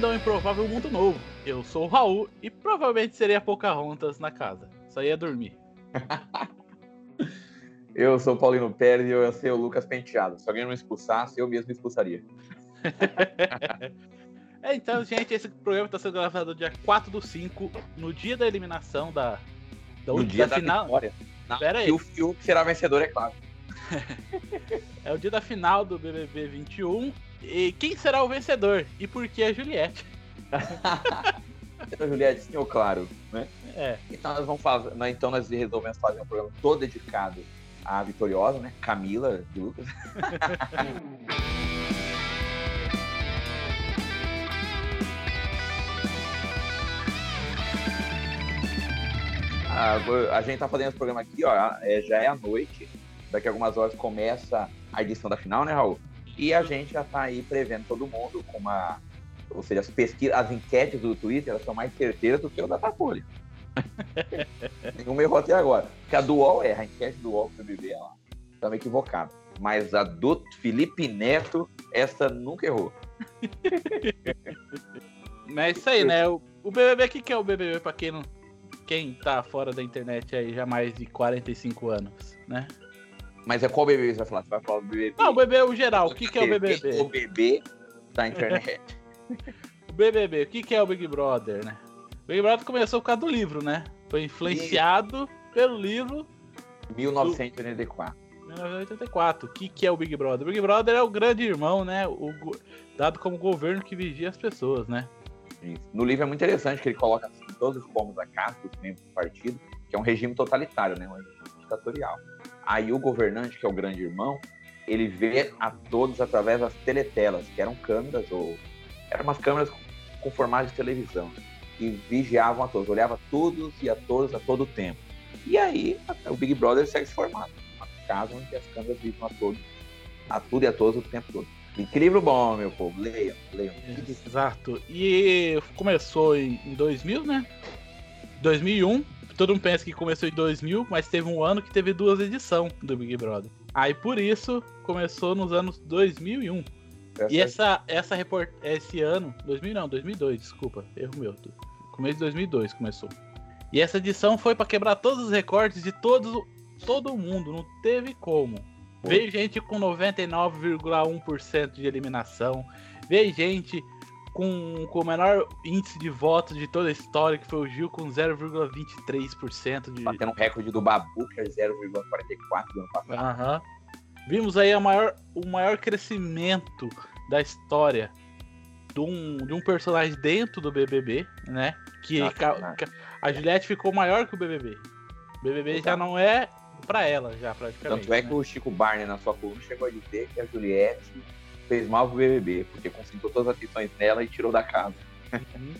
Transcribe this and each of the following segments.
Bem-vindo ao Improvável Mundo Novo. Eu sou o Raul e provavelmente seria Pocahontas na casa. Só ia dormir. eu sou o Paulino Pérez e eu ia ser o Lucas Penteado. Se alguém não me expulsasse, eu mesmo expulsaria. é, então, gente, esse programa está sendo gravado dia 4 do 5, no dia da eliminação da, da, no dia da, da final. Vitória. Pera aí. E o Fiuk será vencedor, é claro. é o dia da final do BBB 21 e quem será o vencedor? E por que a Juliette? a Juliette, sim, claro, né? É. Então nós vamos fazer, nós, então nós resolvemos fazer um programa todo dedicado à vitoriosa, né? Camila de Lucas. Ah, a gente tá fazendo esse programa aqui, ó, é, já é a noite. Daqui a algumas horas começa a edição da final, né, Raul? E a gente já está aí prevendo todo mundo com uma. Ou seja, as pesquisas, as enquetes do Twitter, elas são mais certeiras do que o Datafolha. Nenhum errou até agora. Porque a do UOL é, a enquete do UOL que eu vivi lá. Estava equivocado. Mas a do Felipe Neto, essa nunca errou. Mas é isso aí, né? O, o BBB, o que, que é o BBB para quem não. Quem tá fora da internet aí já mais de 45 anos, né? Mas é qual bebê você vai falar? Você vai falar do BBB? Não, o BBB é o geral. O que, que é o BBB? O bebê da internet. o BBB, o que, que é o Big Brother, né? O Big Brother começou por causa do livro, né? Foi influenciado e... pelo livro... 1984. 1984. O que, que é o Big Brother? O Big Brother é o grande irmão, né? O, dado como governo que vigia as pessoas, né? Isso. No livro é muito interessante que ele coloca assim, todos os pomos da casa, dos membros do partido, que é um regime totalitário, né? Um regime ditatorial. Aí o governante, que é o grande irmão, ele vê a todos através das teletelas, que eram câmeras ou eram umas câmeras com formato de televisão e vigiavam a todos, olhava todos e a todos a todo tempo. E aí o Big Brother segue esse formato, uma casa onde as câmeras vigiam a todos, a tudo e a todos o tempo todo. Incrível bom, meu povo. Leiam, leiam. Exato. E começou em 2000, né? 2001 todo mundo pensa que começou em 2000, mas teve um ano que teve duas edições do Big Brother. Aí por isso começou nos anos 2001. Essa e essa, essa report... esse ano, 2000 não, 2002, desculpa, erro meu. Começo de 2002 começou. E essa edição foi para quebrar todos os recordes de todos, todo mundo, não teve como. Veio gente com 99,1% de eliminação, veio gente com, com o menor índice de votos de toda a história, que foi o Gil, com 0,23% de. Batendo um recorde do Babu, que é 0,44 do ano passado. Uhum. Vimos aí a maior, o maior crescimento da história de um, de um personagem dentro do BBB, né? Que a, a Juliette ficou maior que o BBB. O BBB já não é pra ela, já praticamente. Tanto é né? que o Chico Barney, na sua coluna, chegou a dizer que a Juliette fez mal pro BBB, porque concentrou todas as atenções nela e tirou da casa. Uhum.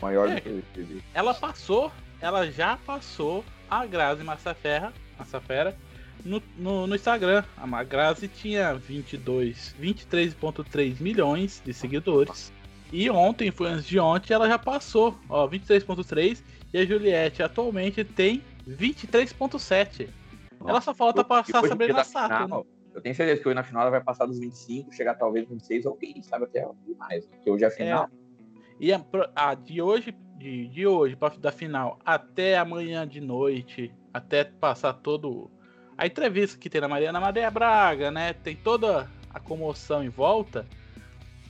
Maior é, do que o BBB. Ela passou, ela já passou a Grazi Massafera, Massafera no, no, no Instagram. A Grazi tinha 22, 23,3 milhões de seguidores. E ontem, foi antes de ontem, ela já passou, ó, 23.3 e a Juliette atualmente tem 23.7. Ela só falta passar a Sabrina Sato, né? Eu tenho certeza que hoje na final ela vai passar dos 25, chegar talvez 26 ou quem sabe até mais, porque hoje é a final. É. E a, a, de hoje, de, de hoje da final até amanhã de noite, até passar todo a entrevista que tem na Mariana Madeira Braga, né? Tem toda a comoção em volta.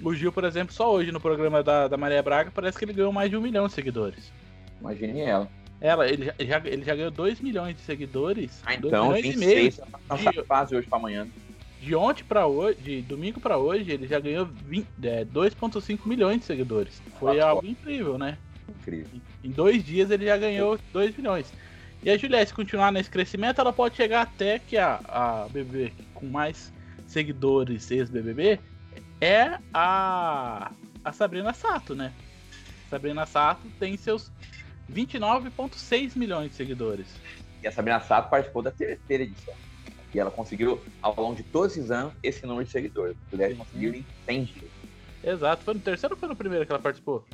O Gil, por exemplo, só hoje no programa da, da Maria Braga, parece que ele ganhou mais de um milhão de seguidores. Imagine ela. Ela, ele já, ele já, ele já ganhou 2 milhões de seguidores. Ah, então, 26 e meio. De, fase hoje para amanhã. De ontem para hoje, de domingo para hoje, ele já ganhou é, 2,5 milhões de seguidores. Foi algo incrível, né? Incrível. Em dois dias ele já ganhou 2 milhões. E a Juliette continuar nesse crescimento, ela pode chegar até que a, a BBB com mais seguidores ex-BBB é a, a Sabrina Sato, né? Sabrina Sato tem seus 29,6 milhões de seguidores. E a Sabrina Sato participou da terceira edição. E ela conseguiu, ao longo de todos esses anos, esse número de seguidores. Mulheres conseguiram em 100 dias. Exato. Foi no terceiro ou foi no primeiro que ela participou?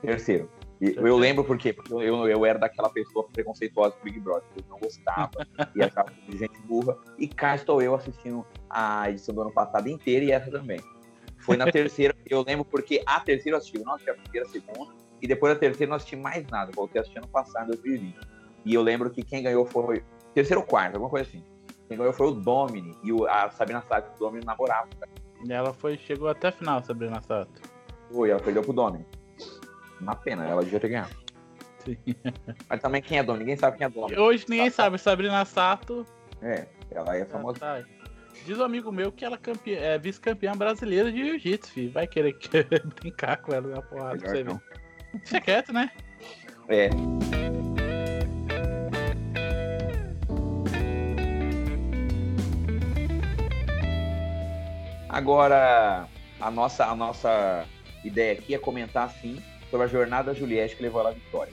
Terceiro. E eu lembro por quê? Porque eu, eu era daquela pessoa preconceituosa do Big Brother, eu não gostava e achava de gente burra. E cá estou eu assistindo a edição do ano passado inteira e essa também. Foi na terceira, eu lembro porque a terceira eu assisti, não assisti a primeira, a segunda, e depois da terceira não assisti mais nada. Voltei assistindo ano passado, em 2020. E eu lembro que quem ganhou foi terceiro ou quarto, alguma coisa assim. Quem ganhou foi o Domini e o, a Sabrina Sato, o Domini namorava. E ela foi, chegou até a final, Sabrina Sato. Foi, ela perdeu pro Domini. Uma pena, ela devia ter ganhado. Sim. Mas também quem é Domini? Ninguém sabe quem é Domini. Hoje ninguém sabe, Sabrina Sato. É, ela é famosa. Tá. Diz um amigo meu que ela campe... é vice-campeã brasileira de jiu-jitsu, filho. Vai querer brincar com ela na porrada pra você ver. Deixa quieto, né? É. Agora, a nossa, a nossa ideia aqui é comentar, sim, sobre a jornada da Juliette que levou ela à vitória.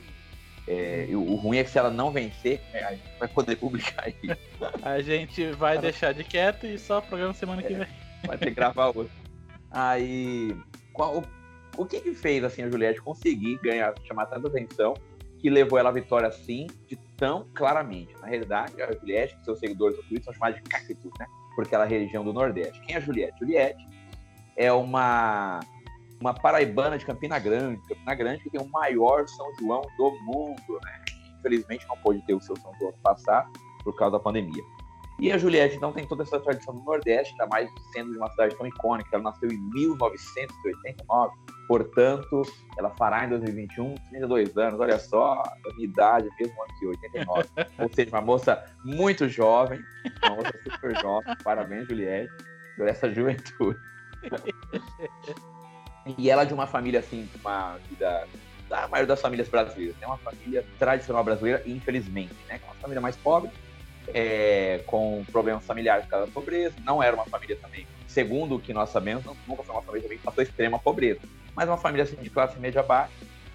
É, o, ruim é que se ela não vencer, é, a gente vai poder publicar aí. A gente vai deixar de quieto e só programa semana que vem. Vai ter que gravar outro. Aí, qual, o, que que fez assim a Juliette conseguir ganhar, chamar tanta atenção que levou ela à vitória assim, de tão claramente? Na realidade, a Juliette, seus seguidores do Twitter são chamados de cactus, né? Porque ela é região do Nordeste. Quem é a Juliette? Juliette é uma uma paraibana de Campina Grande, Campina Grande que tem o maior São João do mundo, né? Infelizmente não pôde ter o seu São João passar por causa da pandemia. E a Juliette, então, tem toda essa tradição do Nordeste, ainda mais sendo de uma cidade tão icônica. Ela nasceu em 1989, portanto, ela fará em 2021 32 anos. Olha só, a minha idade, mesmo ano que 89. Ou seja, uma moça muito jovem, uma moça super jovem. Parabéns, Juliette, por essa juventude. E ela é de uma família, assim, uma vida da maioria das famílias brasileiras. É uma família tradicional brasileira, infelizmente, né? É uma família mais pobre, é, com problemas familiares por causa da pobreza. Não era uma família também, segundo o que nós sabemos, nunca foi uma família também que passou extrema pobreza. Mas uma família, assim, de classe média baixa.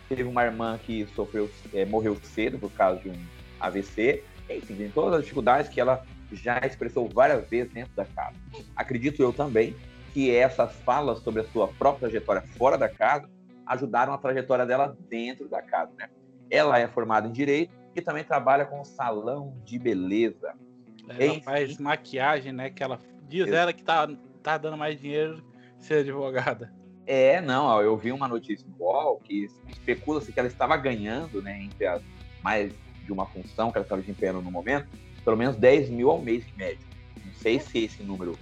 Teve uma irmã que sofreu, é, morreu cedo por causa de um AVC. Enfim, tem todas as dificuldades que ela já expressou várias vezes dentro da casa. Acredito eu também que essas falas sobre a sua própria trajetória fora da casa ajudaram a trajetória dela dentro da casa, né? Ela é formada em direito e também trabalha com salão de beleza. Ela Enfim, faz maquiagem, né? Que ela diz ela que tá, tá dando mais dinheiro ser advogada. É, não, eu vi uma notícia no UOL que especula-se que ela estava ganhando, né, entre as mais de uma função que ela estava desempenhando no momento, pelo menos 10 mil ao mês em média. Não sei se esse número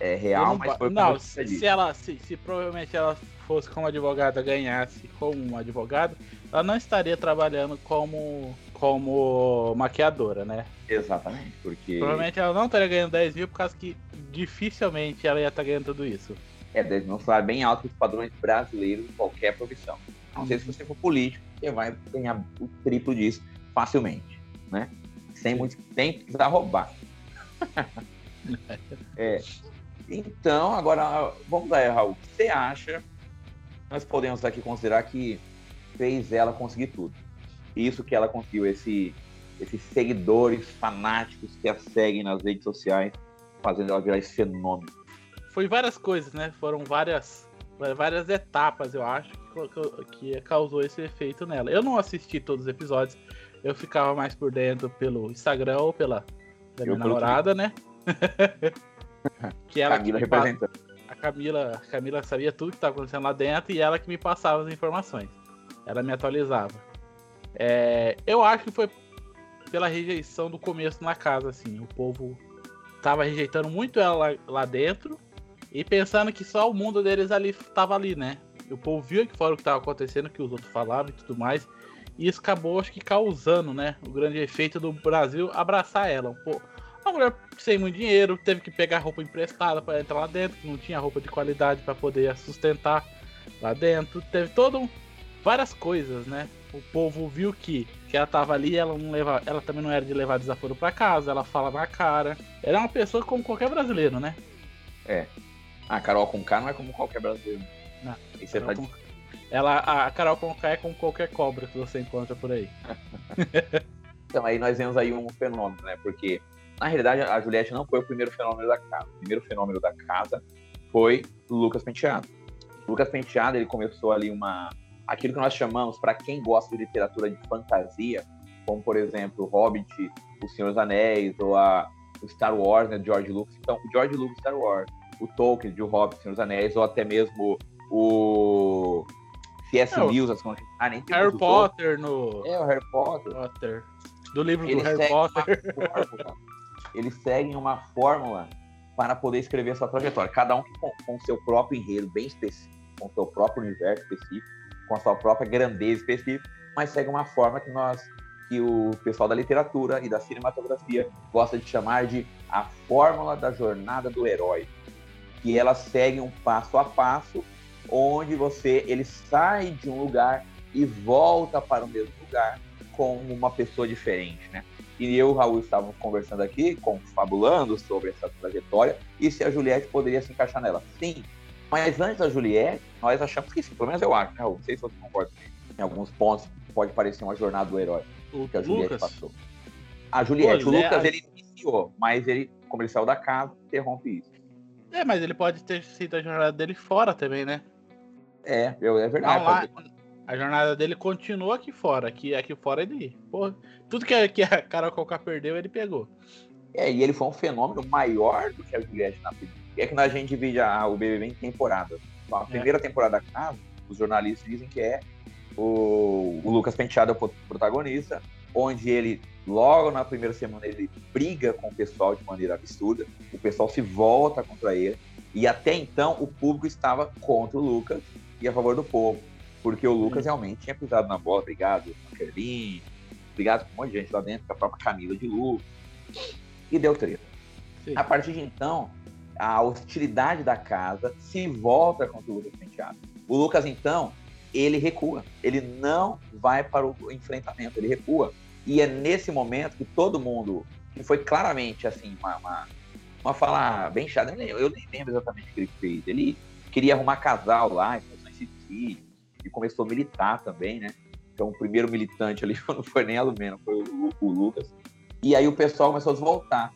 é real, não, mas foi Não, se, se ela, se, se, provavelmente ela fosse como advogada, ganhasse como advogada, ela não estaria trabalhando como, como maquiadora, né? Exatamente, porque. Provavelmente ela não estaria ganhando 10 mil, por causa que dificilmente ela ia estar ganhando tudo isso. É, 10 mil é um salário bem alto para os padrões brasileiros de qualquer profissão. Não sei se você for político, você vai ganhar o triplo disso facilmente, né? Sem muito. Sem precisar roubar. é. Então, agora, vamos lá, Raul. Você acha nós podemos aqui considerar que fez ela conseguir tudo? Isso que ela conseguiu, esse, esses seguidores fanáticos que a seguem nas redes sociais, fazendo ela virar esse fenômeno. Foi várias coisas, né? Foram várias, várias etapas, eu acho, que, que causou esse efeito nela. Eu não assisti todos os episódios, eu ficava mais por dentro pelo Instagram ou pela da minha namorada, né? que ela Camila representando. A Camila, a Camila sabia tudo que estava acontecendo lá dentro e ela que me passava as informações. Ela me atualizava. É, eu acho que foi pela rejeição do começo na casa, assim. O povo tava rejeitando muito ela lá, lá dentro e pensando que só o mundo deles ali tava ali, né? O povo viu que fora o que tava acontecendo, que os outros falavam e tudo mais. E isso acabou, acho que, causando, né? O grande efeito do Brasil abraçar ela. Um pouco a mulher sem muito dinheiro, teve que pegar roupa emprestada para entrar lá dentro, não tinha roupa de qualidade para poder sustentar lá dentro. Teve todo um, várias coisas, né? O povo viu que, que ela tava ali, ela não leva, ela também não era de levar desaforo para casa, ela fala na cara. Ela é uma pessoa como qualquer brasileiro, né? É. A Carol com K não é como qualquer brasileiro. Não. Tá. Ela, a Carol com K é como qualquer cobra que você encontra por aí. então aí nós vemos aí um fenômeno, né? Porque na realidade, a Juliette não foi o primeiro fenômeno da casa. O primeiro fenômeno da casa foi Lucas Penteado. Lucas Penteado, ele começou ali uma... Aquilo que nós chamamos, para quem gosta de literatura de fantasia, como, por exemplo, o Hobbit, O Senhor dos Anéis, ou a, o Star Wars, né, George Lucas. Então, o George Lucas Star Wars o Tolkien de O Hobbit, Senhor dos Anéis, ou até mesmo o C.S. É, o- Lewis, as ah, nem Harry Potter no. É, o Harry Potter. Potter. Do livro do Harry Potter. fórmula. Eles seguem uma fórmula para poder escrever sua trajetória. Cada um com, com o seu próprio enredo bem específico, com o seu próprio universo específico, com a sua própria grandeza específica, mas segue uma forma que nós, que o pessoal da literatura e da cinematografia gosta de chamar de a fórmula da jornada do herói. Que ela segue um passo a passo, onde você ele sai de um lugar e volta para o mesmo lugar como uma pessoa diferente, né? E eu e o Raul estávamos conversando aqui, confabulando sobre essa trajetória e se a Juliette poderia se encaixar nela. Sim, mas antes da Juliette, nós achamos que sim, pelo menos eu acho, né, Raul? Não sei se você concorda. Em alguns pontos pode parecer uma jornada do herói O que a Juliette Lucas. passou. A Juliette, Pô, o né, Lucas, a- ele iniciou, mas ele, como ele saiu da casa, interrompe isso. É, mas ele pode ter sido a jornada dele fora também, né? É, eu- é verdade. Não, lá, a jornada dele continua aqui fora. Aqui, aqui fora ele. Porra, tudo que a, que a Carol Conká perdeu, ele pegou. É, e ele foi um fenômeno maior do que a Juliette na primeira. É que a gente divide a- o BBB em temporadas. A primeira temporada da casa, os jornalistas dizem que é o, o Lucas Penteado é o pro- protagonista, onde ele, logo na primeira semana, ele briga com o pessoal de maneira absurda, o pessoal se volta contra ele, e até então o público estava contra o Lucas e a favor do povo, porque o Lucas realmente tinha pisado na bola, brigado com a Kerlin, brigado com um monte de gente lá dentro, com a própria Camila de Lucas, e deu treta. Sim. A partir de então, a hostilidade da casa se volta contra o Lucas Penteado. O Lucas, então, ele recua. Ele não vai para o enfrentamento, ele recua. E é nesse momento que todo mundo, que foi claramente assim, uma, uma, uma fala bem chata, eu nem, lembro exatamente o que ele fez. Ele queria arrumar casal lá, e começou a insistir, e começou a militar também, né? Então, o primeiro militante ali não foi nem a Lumena, foi o, o Lucas. E aí o pessoal começou a desvoltar.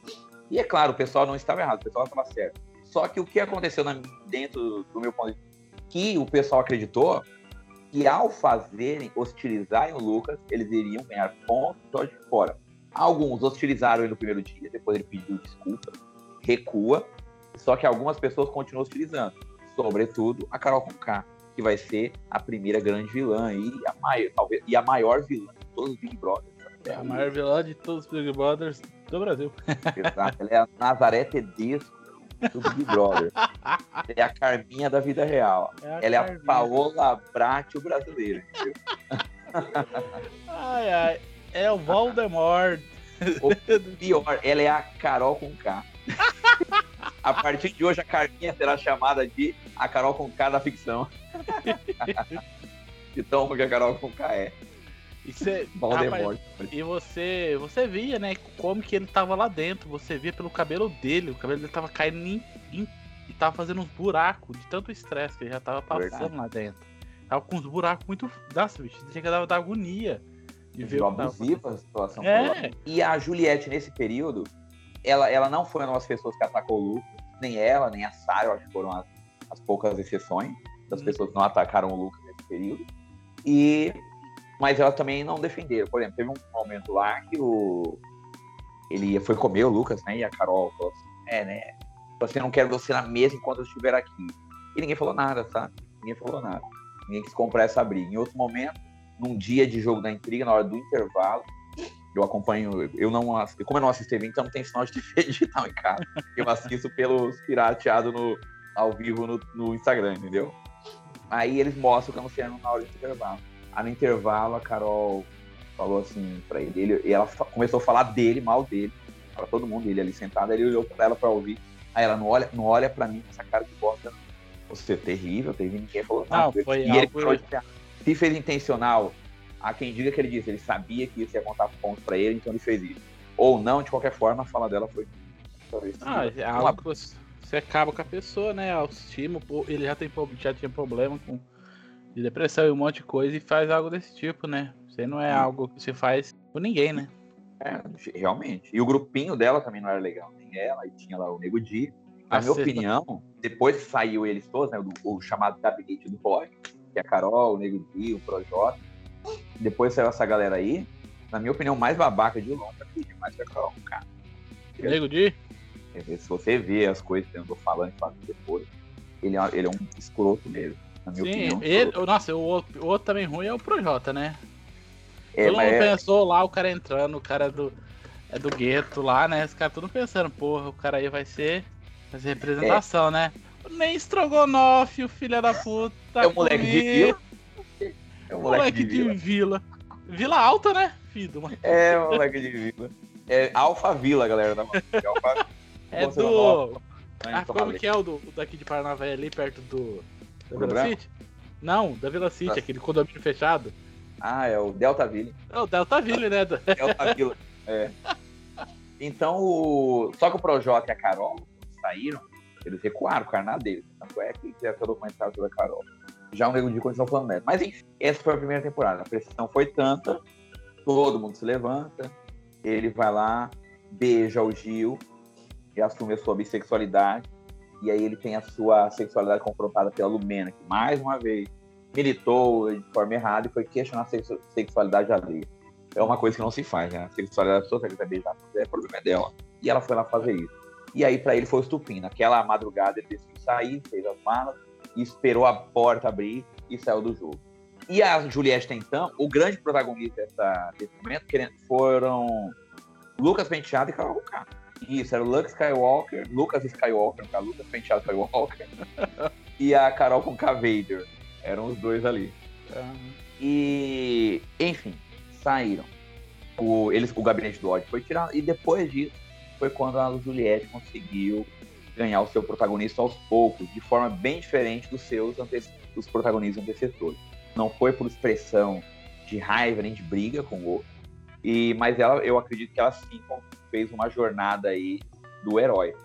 E é claro, o pessoal não estava errado, o pessoal estava certo. Só que o que aconteceu na- dentro do meu ponto de vista, que o pessoal acreditou que ao fazerem, hostilizarem o Lucas, eles iriam ganhar pontos só de fora. Alguns hostilizaram ele no primeiro dia, depois ele pediu desculpa, recua, só que algumas pessoas continuam hostilizando. Sobretudo a Carol Conká, que vai ser a primeira grande vilã e a maior, talvez, e a maior vilã de todos os Big Brothers. É a maior vilã de todos os Big Brothers do Brasil. Exato, ela é a Nazaré Tedesco do Big Brother. Ela é a Carminha da vida real. Ela é a Carminha. Paola Brat, o brasileiro. entendeu? Ai, ai. É o Voldemort. Pior, ela é a Carol com K. A partir de hoje, a Carminha será chamada de a Carol com K da ficção. De tão ruim que a Carol com K é. E, cê, Voldemort. rapaz, e você, você via, né, como que ele tava lá dentro. Você via pelo cabelo dele. O cabelo dele tava caindo em, em- e tava fazendo uns buracos de tanto estresse que ele já tava passando Verdade. lá dentro. Tava com uns buracos muito. Nossa, bicho, chega a dar dar agonia de ver abusiva a situação. É, E a Juliette, nesse período, ela, ela não foi uma das pessoas que atacou o Lucas, nem ela, nem a Sarah, eu acho que foram as, as poucas exceções das Hum. pessoas que não atacaram o Lucas nesse período. E, mas elas também não defenderam. Por exemplo, teve um momento lá que o, ele foi comer o Lucas, né? E a Carol falou assim: É, né? Você não quer você na mesa enquanto eu estiver aqui. E ninguém falou nada, sabe? Ninguém falou nada. Ninguém quis comprar essa briga. Em outro momento, num dia de jogo da intriga, na hora do intervalo, eu acompanho, eu não como eu não assisto TV, então não tem sinal de TV digital em casa. Eu assisto pelos pirateados no, ao vivo no, no Instagram, entendeu? Aí eles mostram o Camusiano na hora do intervalo. Aí no intervalo a Carol falou assim pra ele, ele e ela começou a falar dele, mal dele, pra todo mundo, ele ali sentado, ele olhou pra ela pra ouvir. Aí ela não olha, não olha pra mim com essa cara de bosta. Você é terrível, terrível, ninguém falou nada. Não, foi e ele algo- parou de ferrar. Se fez intencional, há quem diga que ele disse, ele sabia que isso ia contar pontos pra ele, então ele fez isso. Ou não, de qualquer forma, a fala dela foi. Ah, é algo que você acaba com a pessoa, né? A autoestima, ele já, tem, já tinha problema com de depressão e um monte de coisa e faz algo desse tipo, né? Você não é algo que se faz com ninguém, né? É, realmente. E o grupinho dela também não era legal. Nem ela, e tinha lá o Nego Di. Na minha sexta- opinião, depois que saiu eles todos, né, o, o chamado gabinete do rock, que é a Carol, o Nego Di, o Projota, depois saiu essa galera aí, na minha opinião, mais babaca de longe, acredito, mais que a Carol, cara. Nego de Se você vê as coisas que eu tô falando e depois, ele é, ele é um escroto mesmo. Na minha Sim, opinião. ele, nossa, o outro, o outro também ruim é o Projota, né? É, Todo mundo é- pensou lá, o cara entrando, o cara do, é do gueto lá, né? Os caras tudo pensando, porra, o cara aí vai ser, vai ser representação, né? Nem estrogonofe, o filho da puta. É o moleque de comigo. vila. É o Moleque, de, vila. vila. alta, né? Filho. É, o moleque de vila. É Alphavila, galera da. É, Alpha... É do. Ah, como que é o, do, daqui de Paranavaí ali, perto do. Da Vila Branco? City? Não, da Vila City, Ah. aquele condomínio fechado. Ah, é o Delta Ville. É o Delta Ville, né? Delta Vila. É. Então, o... só que o Projota e a Carol saíram, eles recuaram o carnado deles. Tanto é que fizeram o documentário sobre a Carol. Já um nego de condição falando merda. Mas enfim, essa foi a primeira temporada. A pressão foi tanta, todo mundo se levanta, ele vai lá, beija o Gil e assume a sua bissexualidade. E aí ele tem a sua sexualidade confrontada pela Lumena, que mais uma vez militou de forma errada e foi questionar a sexu- sexualidade alheia. É uma coisa que não se faz, né? A sexualidade da pessoa, se ela quiser é problema dela. E ela foi lá fazer isso. E aí, pra ele, foi o estupim. Naquela madrugada, ele decidiu sair, fez as malas, esperou a porta abrir e saiu do jogo. E a Juliette Tentan, o grande protagonista dessa, desse momento, foram Lucas Penteado e Carol Conká. Isso, era o Luke Skywalker, Lucas Skywalker, caso, Lucas Penteado Skywalker, e a Carol Conká Vader. Eram os dois ali. E, enfim, saíram. O, eles, o gabinete do ódio foi tirado. E depois disso, foi quando a Juliette conseguiu ganhar o seu protagonista aos poucos, de forma bem diferente dos seus ante- dos protagonistas antecessores. Não foi por expressão de raiva nem de briga com o outro. E, mas ela, eu acredito que ela sim fez uma jornada aí do herói.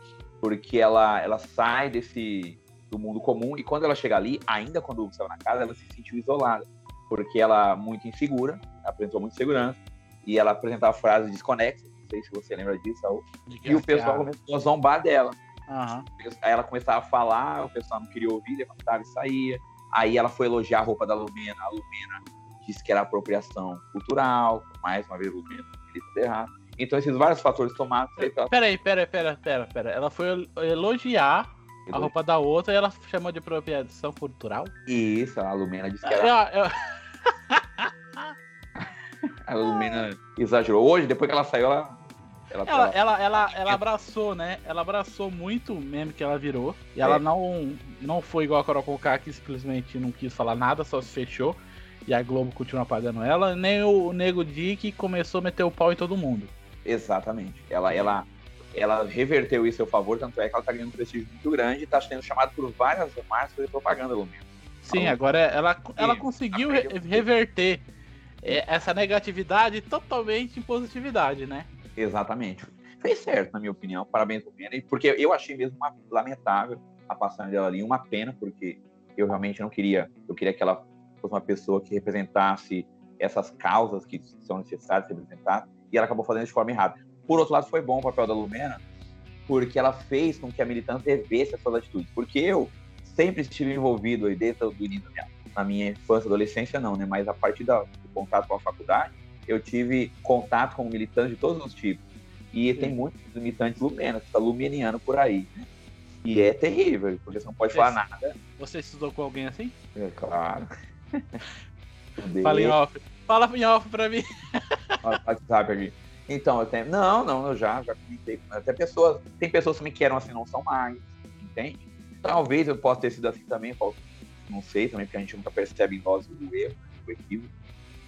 Porque ela, ela sai desse do mundo comum e quando ela chega ali, ainda quando saiu na casa, ela se sentiu isolada porque ela muito insegura, apresentou muita insegurança, e ela apresentava frases desconexas, não sei se você lembra disso, Saul, e o pessoal começou a zombar dela. Aham. Aí ela começava a falar, o pessoal não queria ouvir, levantava e saía. Aí ela foi elogiar a roupa da Lumena, a Lumena disse que era apropriação cultural, mais uma vez Lumena, ele tudo errado. Então esses vários fatores tomados, aí ela Peraí, peraí, peraí, peraí, peraí. Ela foi el- elogiar a roupa da outra e ela chamou de apropriação cultural? Isso, a Lumena disse que era Eu- eu- A Lumena exagerou. Hoje, depois que ela saiu, ela. Ela, Ela, ela- ela, ela, ela abraçou, né? Ela abraçou muito o meme que ela virou. E ela É. não, não foi igual a Carol Conká, que simplesmente não quis falar nada, só se fechou. E a Globo continua pagando ela. Nem o Nego Di que começou a meter o pau em todo mundo. Exatamente. Ela, ela, ela reverteu isso a seu favor, tanto é que ela tá ganhando um prestígio muito grande e tá sendo chamada por várias marcas de propaganda, Lumena. Sim, Alô? agora ela, ela Sim, conseguiu re- reverter é, essa negatividade totalmente em positividade, né? Exatamente. Fez certo, na minha opinião. Parabéns, Lumena. E Porque eu achei mesmo uma- lamentável a passagem dela ali. Uma pena, porque eu realmente não queria. Eu queria que ela fosse uma pessoa que representasse essas causas que são necessárias ser representadas. E ela acabou fazendo de forma errada. Por outro lado, foi bom o papel da Lumena, porque ela fez com que a militância revesse as suas atitudes. Porque eu sempre estive envolvido aí desde o início da minha, na minha infância, adolescência não, né? Mas a partir da- do contato com a faculdade, eu tive contato com militantes de todos os tipos. E Sim. tem muitos militantes lumenos, tá lumeniano por aí, né? E é terrível, porque você não pode falar nada. Você estudou com alguém assim? É claro. Fala em off. Fala em off pra mim. O WhatsApp ali. Então, eu tenho. Não, não, eu já, já comentei. Até pessoas. Tem pessoas também que eram assim, não são mais. Entende? Talvez eu possa ter sido assim também, não sei também, porque a gente nunca percebe em nós o erro, o equívoco.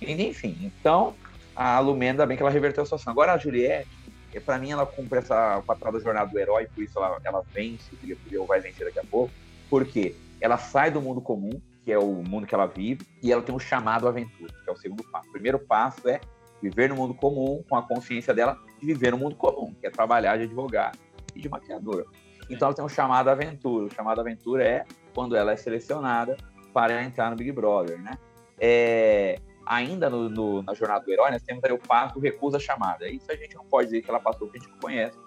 Enfim, então, a Lumena, ainda bem que ela reverteu a situação. Agora a Juliette, é, pra mim, ela cumpre essa o papel da jornada do herói, por isso ela, ela vence, ou vai vencer daqui a pouco. Porque ela sai do mundo comum, que é o mundo que ela vive, e ela tem um chamado à aventura, que é o segundo passo. O primeiro passo é viver no mundo comum, com a consciência dela de viver no mundo comum, que é trabalhar de advogado e de maquiadora. Então ela tem um chamado à aventura. O chamado à aventura é quando ela é selecionada para entrar no Big Brother, né? É, ainda no, no- na jornada do herói, nós temos aí o passo recusa a chamada. Isso a gente não pode dizer que ela passou, porque a gente não conhece.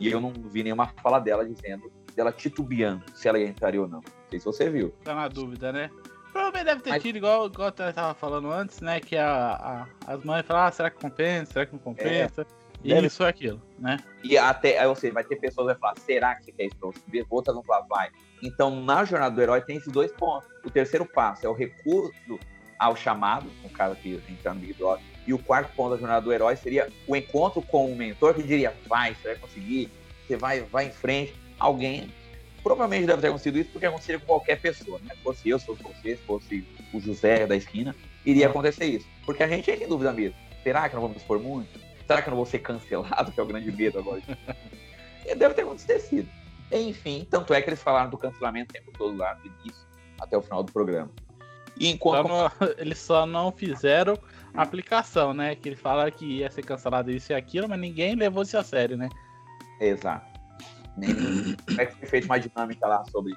E eu não vi nenhuma fala dela dizendo, dela titubeando se ela entraria ou não. Não sei se você viu. Tá na dúvida, né? Provavelmente deve ter Mas- tido, igual, igual eu tava falando antes, né? Que a, a- as mães falam, ah, será que compensa? Será que não compensa? Deve... Isso é aquilo, né? E até, aí você vai ter pessoas que vão falar, será que você quer isso pra você ver? Outras vão falar, vai. Então, na jornada do herói tem esses dois pontos. O terceiro passo é o recurso ao chamado, no caso aqui, entrar no Big Brother. E o quarto ponto da jornada do herói seria o encontro com o mentor que diria, vai, você vai conseguir, você vai, vai em frente. Alguém provavelmente deve ter acontecido isso porque aconteceria com qualquer pessoa, né? Se fosse eu, se fosse você, se fosse o José da esquina, iria uhum. acontecer isso. Porque a gente é em dúvida mesmo. Será que não vamos expor muito? Será que eu não vou ser cancelado, que é o grande medo agora? deve ter acontecido. Enfim, tanto é que eles falaram do cancelamento o tempo todo lá, do início até o final do programa. E enquanto... Só não, eles só não fizeram a aplicação, né? Que eles falaram que ia ser cancelado isso e aquilo, mas ninguém levou isso a sério, né? Exato. Nem é que foi feita uma dinâmica lá sobre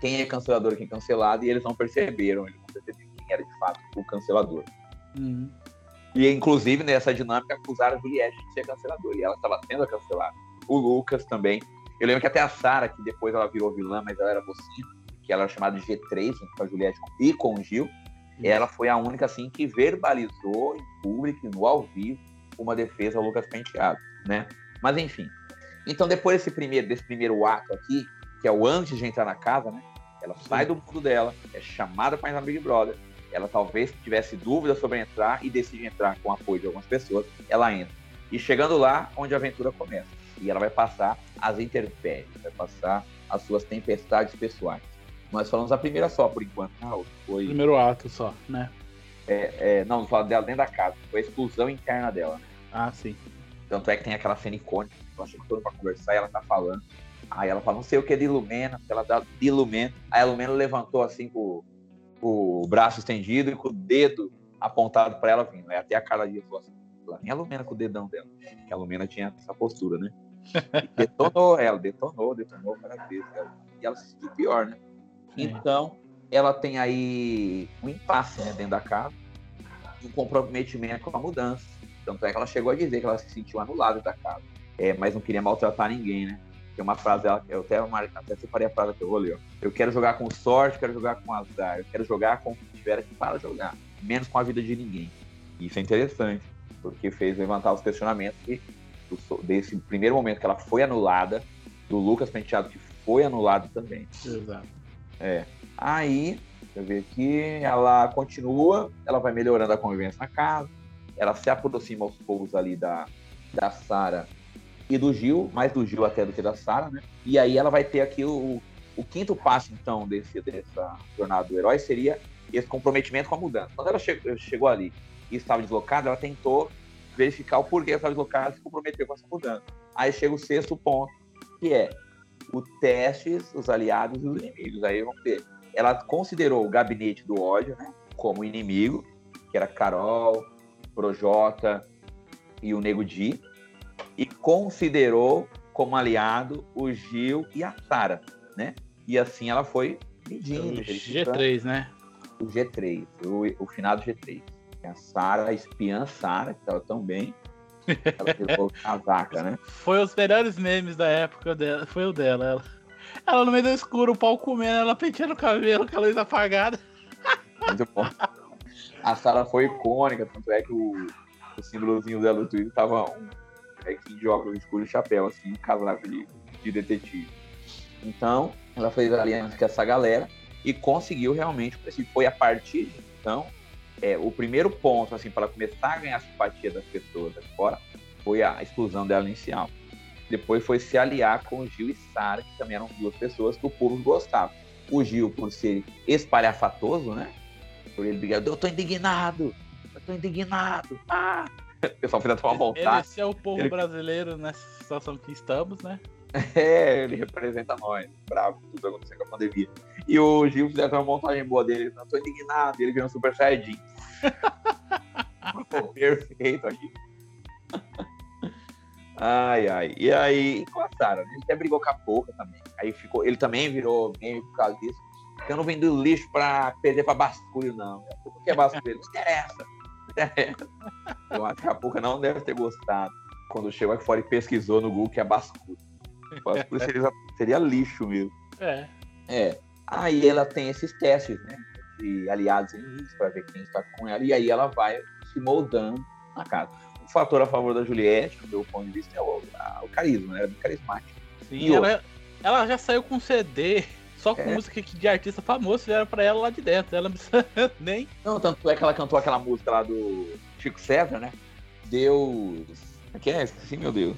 quem é cancelador e quem é cancelado, e eles não perceberam, eles não perceberam quem era de fato o cancelador. Uhum. E inclusive nessa dinâmica acusaram a Juliette de ser cancelador, e ela estava sendo cancelada. O Lucas também. Eu lembro que até a Sara, que depois ela virou vilã, mas ela era mocinha, que ela era chamada de G3, com a Juliette e com o Gil, ela foi a única assim que verbalizou em público, no ao vivo, uma defesa ao Lucas Penteado, né? Mas enfim. Então depois desse primeiro, desse primeiro ato aqui, que é o antes de entrar na casa, né? Ela sai do mundo dela, é chamada para entrar no Big Brother. Ela talvez tivesse dúvida sobre entrar e decide entrar com apoio de algumas pessoas. Ela entra. E chegando lá, onde a aventura começa. E ela vai passar as intempéries, vai passar as suas tempestades pessoais. Nós falamos a primeira só, por enquanto. Ah, foi... Primeiro ato só, né? É, é, não, não falo dela dentro da casa. Foi a exclusão interna dela. Né? Ah, sim. Tanto é que tem aquela cena icônica. Eu achei que todo pra conversar e ela tá falando. Aí ela fala, não sei o que é de Lumena, ela dá de Lumena. Aí a Lumena levantou assim com, o braço estendido e com o dedo apontado para ela vindo. Aí até a cara de falou assim, lá vem a Lumena com o dedão dela. Que a Lumena tinha essa postura, né? E detonou ela, detonou, detonou várias vezes. E ela se sentiu pior, né? Então, ela tem aí um impasse né, dentro da casa, um comprometimento com a mudança. Tanto é que ela chegou a dizer que ela se sentiu anulada da casa, é, mas não queria maltratar ninguém, né? Tem uma frase dela, eu até, até separei a frase que eu vou ler. Ó. Eu quero jogar com sorte, quero jogar com azar, eu quero jogar com o que tiver aqui para jogar, menos com a vida de ninguém. Isso é interessante, porque fez levantar os questionamentos que, desse primeiro momento que ela foi anulada, do Lucas Penteado que foi anulado também. Exato. É. Aí, deixa eu ver aqui, ela continua, ela vai melhorando a convivência na casa, ela se aproxima aos poucos ali da, da Sara e do Gil, mais do Gil até do que da Sara, né? E aí ela vai ter aqui o, o quinto passo, então, desse, dessa jornada do herói seria esse comprometimento com a mudança. Quando ela chegou, chegou ali e estava deslocada, ela tentou verificar o porquê estava deslocada e se comprometeu com essa mudança. Aí chega o sexto ponto, que é o testes, os aliados e os inimigos. Aí vamos ver. Ela considerou o gabinete do ódio né, como inimigo, que era Carol, Projota e o Nego Di, e considerou como aliado o Gil e a Sara, né? E assim ela foi medindo. O G3, né? O G3, o, o finado G3. A Sara, a espiã Sara, que estava tão bem, ela pegou casaca, né? Foi os melhores memes da época dela, foi o dela. Ela, ela no meio do escuro, o pau comendo, ela penteando o cabelo com a luz apagada. Muito bom. A Sara foi icônica, tanto é que o, o símbolozinho dela no Twitter tava um molequinho de óculos escuros e chapéu, assim, casaco de, de detetive. Então, ela fez aliança com essa galera e conseguiu realmente, foi a partir de então é, o primeiro ponto, assim, para começar a ganhar a simpatia das pessoas fora, foi a exclusão dela inicial. Depois foi se aliar com o Gil e Sara, que também eram duas pessoas que o público gostava. O Gil, por ser espalhafatoso, né? Por ele brigar, eu tô indignado, eu tô indignado. Ah! O pessoal fez até uma vontade. Esse é o povo ele... brasileiro nessa situação que estamos, né? É, ele representa nós. Bravo, tudo acontecendo com a pandemia. E o Gil fizeram uma montagem boa dele. Não tô indignado. Ele virou um super saiyajin. Perfeito aqui. Ai, ai. E aí, com a Sarah, ele até brigou com a Pouca também. Aí ficou, ele também virou meme por causa disso. Eu não vendo lixo pra perder pra basculho, não. O que é basculho? Não interessa. Não interessa. Eu acho que a Pouca não deve ter gostado quando chegou aqui fora e pesquisou no Google que é basculho. Basculho seria, seria lixo mesmo. É. É. Aí ela tem esses testes, né? De aliados e inimigos para ver quem está com ela. E aí ela vai se moldando na casa. fator a favor da Juliette, do meu ponto de vista, é o, a, o carisma, né? Ela é muito carismática. Sim, ela, ela, já saiu com CD só com é. música de artista famoso, fizeram pra ela lá de dentro. Ela não precisa nem. Não, tanto é que ela cantou aquela música lá do Chico César, né? Deus. O que é? Sim, meu Deus.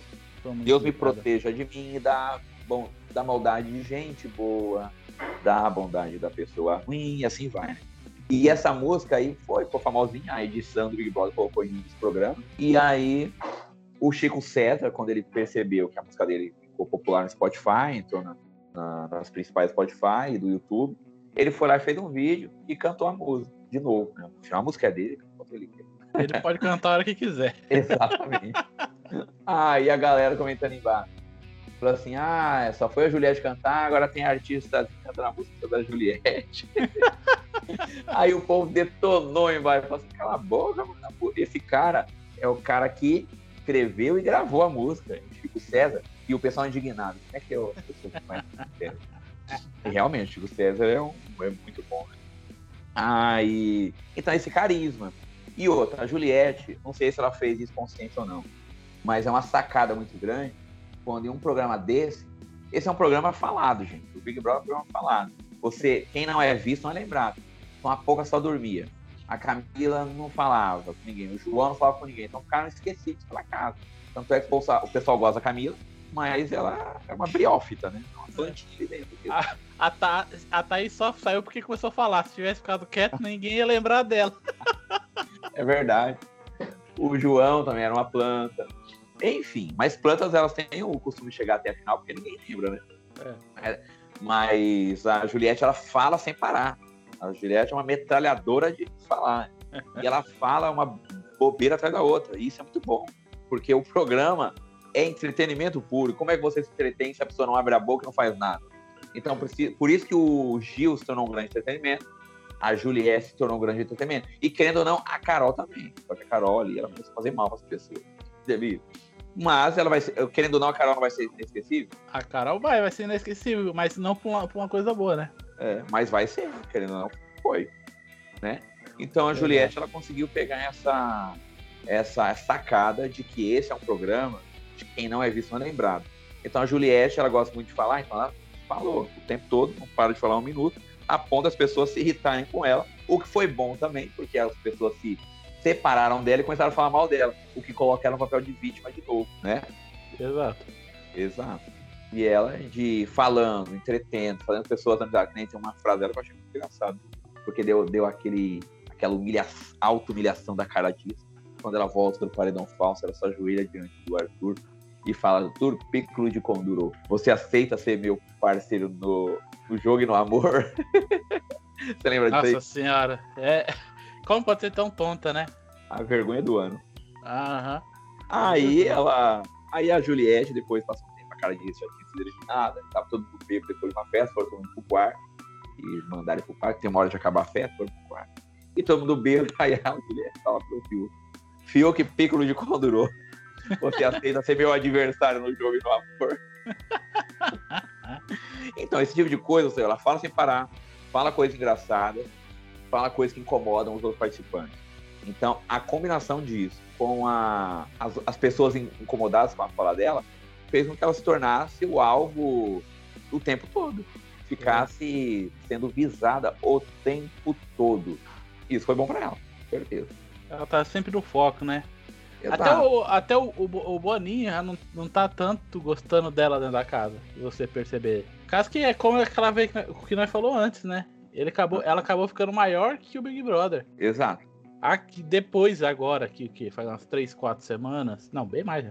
Deus me proteja de mim e da, bom, da maldade de gente boa, da bondade da pessoa ruim, e assim vai, né? E essa música aí foi, ficou famosinha, a edição do Big Brother colocou em programa. E aí, o Chico César, quando ele percebeu que a música dele ficou popular no Spotify, entrou na, na, nas principais Spotify e do YouTube, ele foi lá e fez um vídeo e cantou a música de novo. Né? A música é dele, ele Ele pode cantar a hora que quiser. Exatamente. Aí a galera comentando embaixo. Falou assim: ah, só foi a Juliette cantar, agora tem artista cantando a música da Juliette. Aí o povo detonou embaixo. Falou assim: cala a boca, mano. Esse cara é o cara que escreveu e gravou a música, Chico César. E o pessoal indignado. Como é que eu, E realmente, Chico César é, um, é muito bom. Né? Aí, então, esse carisma. E outra, a Juliette, não sei se ela fez isso consciente ou não, mas é uma sacada muito grande quando em um programa desse, esse é um programa falado, gente. O Big Brother é um programa falado. Você, quem não é visto, não é lembrado. Então a pouca só dormia. A Camila não falava com ninguém, o João não falava com ninguém. Então ficaram esquecidos pela casa. Tanto é que o pessoal gosta da Camila, mas ela é uma briófita, né? É uma plantilha dentro. A, a, Tha, a Thaís só saiu porque começou a falar. Se tivesse ficado quieto, ninguém ia lembrar dela. é verdade. O João também era uma planta. Enfim, mas plantas elas têm o costume de chegar até a final, porque ninguém lembra, né? É. é mas a Juliette, ela fala sem parar. A Juliette é uma metralhadora de falar. e ela fala uma bobeira atrás da outra. E isso é muito bom, porque o programa é entretenimento puro. Como é que você se entretém se a pessoa não abre a boca e não faz nada? Então, por isso que o Gil se tornou um grande entretenimento, a Juliette se tornou um grande entretenimento. E querendo ou não, a Carol também. Só que a Carol ali, ela começa a fazer mal para as pessoas. Mas ela vai ser, querendo ou não, a Carol não vai ser inesquecível? A Carol vai, vai ser inesquecível, mas não por uma, por uma coisa boa, né? É, mas vai ser, querendo ou não, foi. Né? Então a Juliette, ela conseguiu pegar essa, essa sacada de que esse é um programa de quem não é visto não é lembrado. Então a Juliette, ela gosta muito de falar, então ela falou o tempo todo, não para de falar um minuto, a ponto das pessoas se irritarem com ela, o que foi bom também, porque as pessoas se separaram dela e começaram a falar mal dela, o que coloca ela no papel de vítima de novo, né? Exato. Exato. E ela de falando, entretendo, fazendo pessoas amizade, nem tem uma frase dela que eu achei muito engraçado, porque deu, deu aquele, aquela humilha, auto-humilhação da cara disso. Quando ela volta do paredão falso, ela só ajoelha diante do Arthur e fala: Arthur, Piccolo de Conduro, você aceita ser meu parceiro no, no jogo e no amor? você lembra disso? Nossa senhora, é. Como pode ser tão tonta, né? A vergonha do ano. Aham. Aí ela. Aí a Juliette, depois passou um tempo, a cara disso já tinha sido eliminada, tava todo mundo bêbado depois de uma festa, foram todo mundo pro quarto. E mandaram pro quarto, tem uma hora de acabar a festa, foram pro quarto. E todo mundo bêbado, aí a Juliette fala pro Fiuk. Fiuk Piccolo de Condurou. Você aceita ser meu adversário no jogo e no amor. então, esse tipo de coisa, seja, ela fala sem parar, fala coisa engraçada, fala coisas que incomodam os outros participantes. Então, a combinação disso com a, as, as pessoas incomodadas com a fala dela fez com que ela se tornasse o alvo o tempo todo. Ficasse sendo visada o tempo todo. Isso foi bom para ela, certeza. Ela tá sempre no foco, né? Exato. Até, o, até o, o, o Boninho já não, não tá tanto gostando dela dentro da casa, se você perceber. Caso que é como aquela vez que nós falou antes, né? Ele acabou, ela acabou ficando maior que o Big Brother. Exato. Aqui, depois, agora, que, que faz umas 3, 4 semanas. Não, bem mais.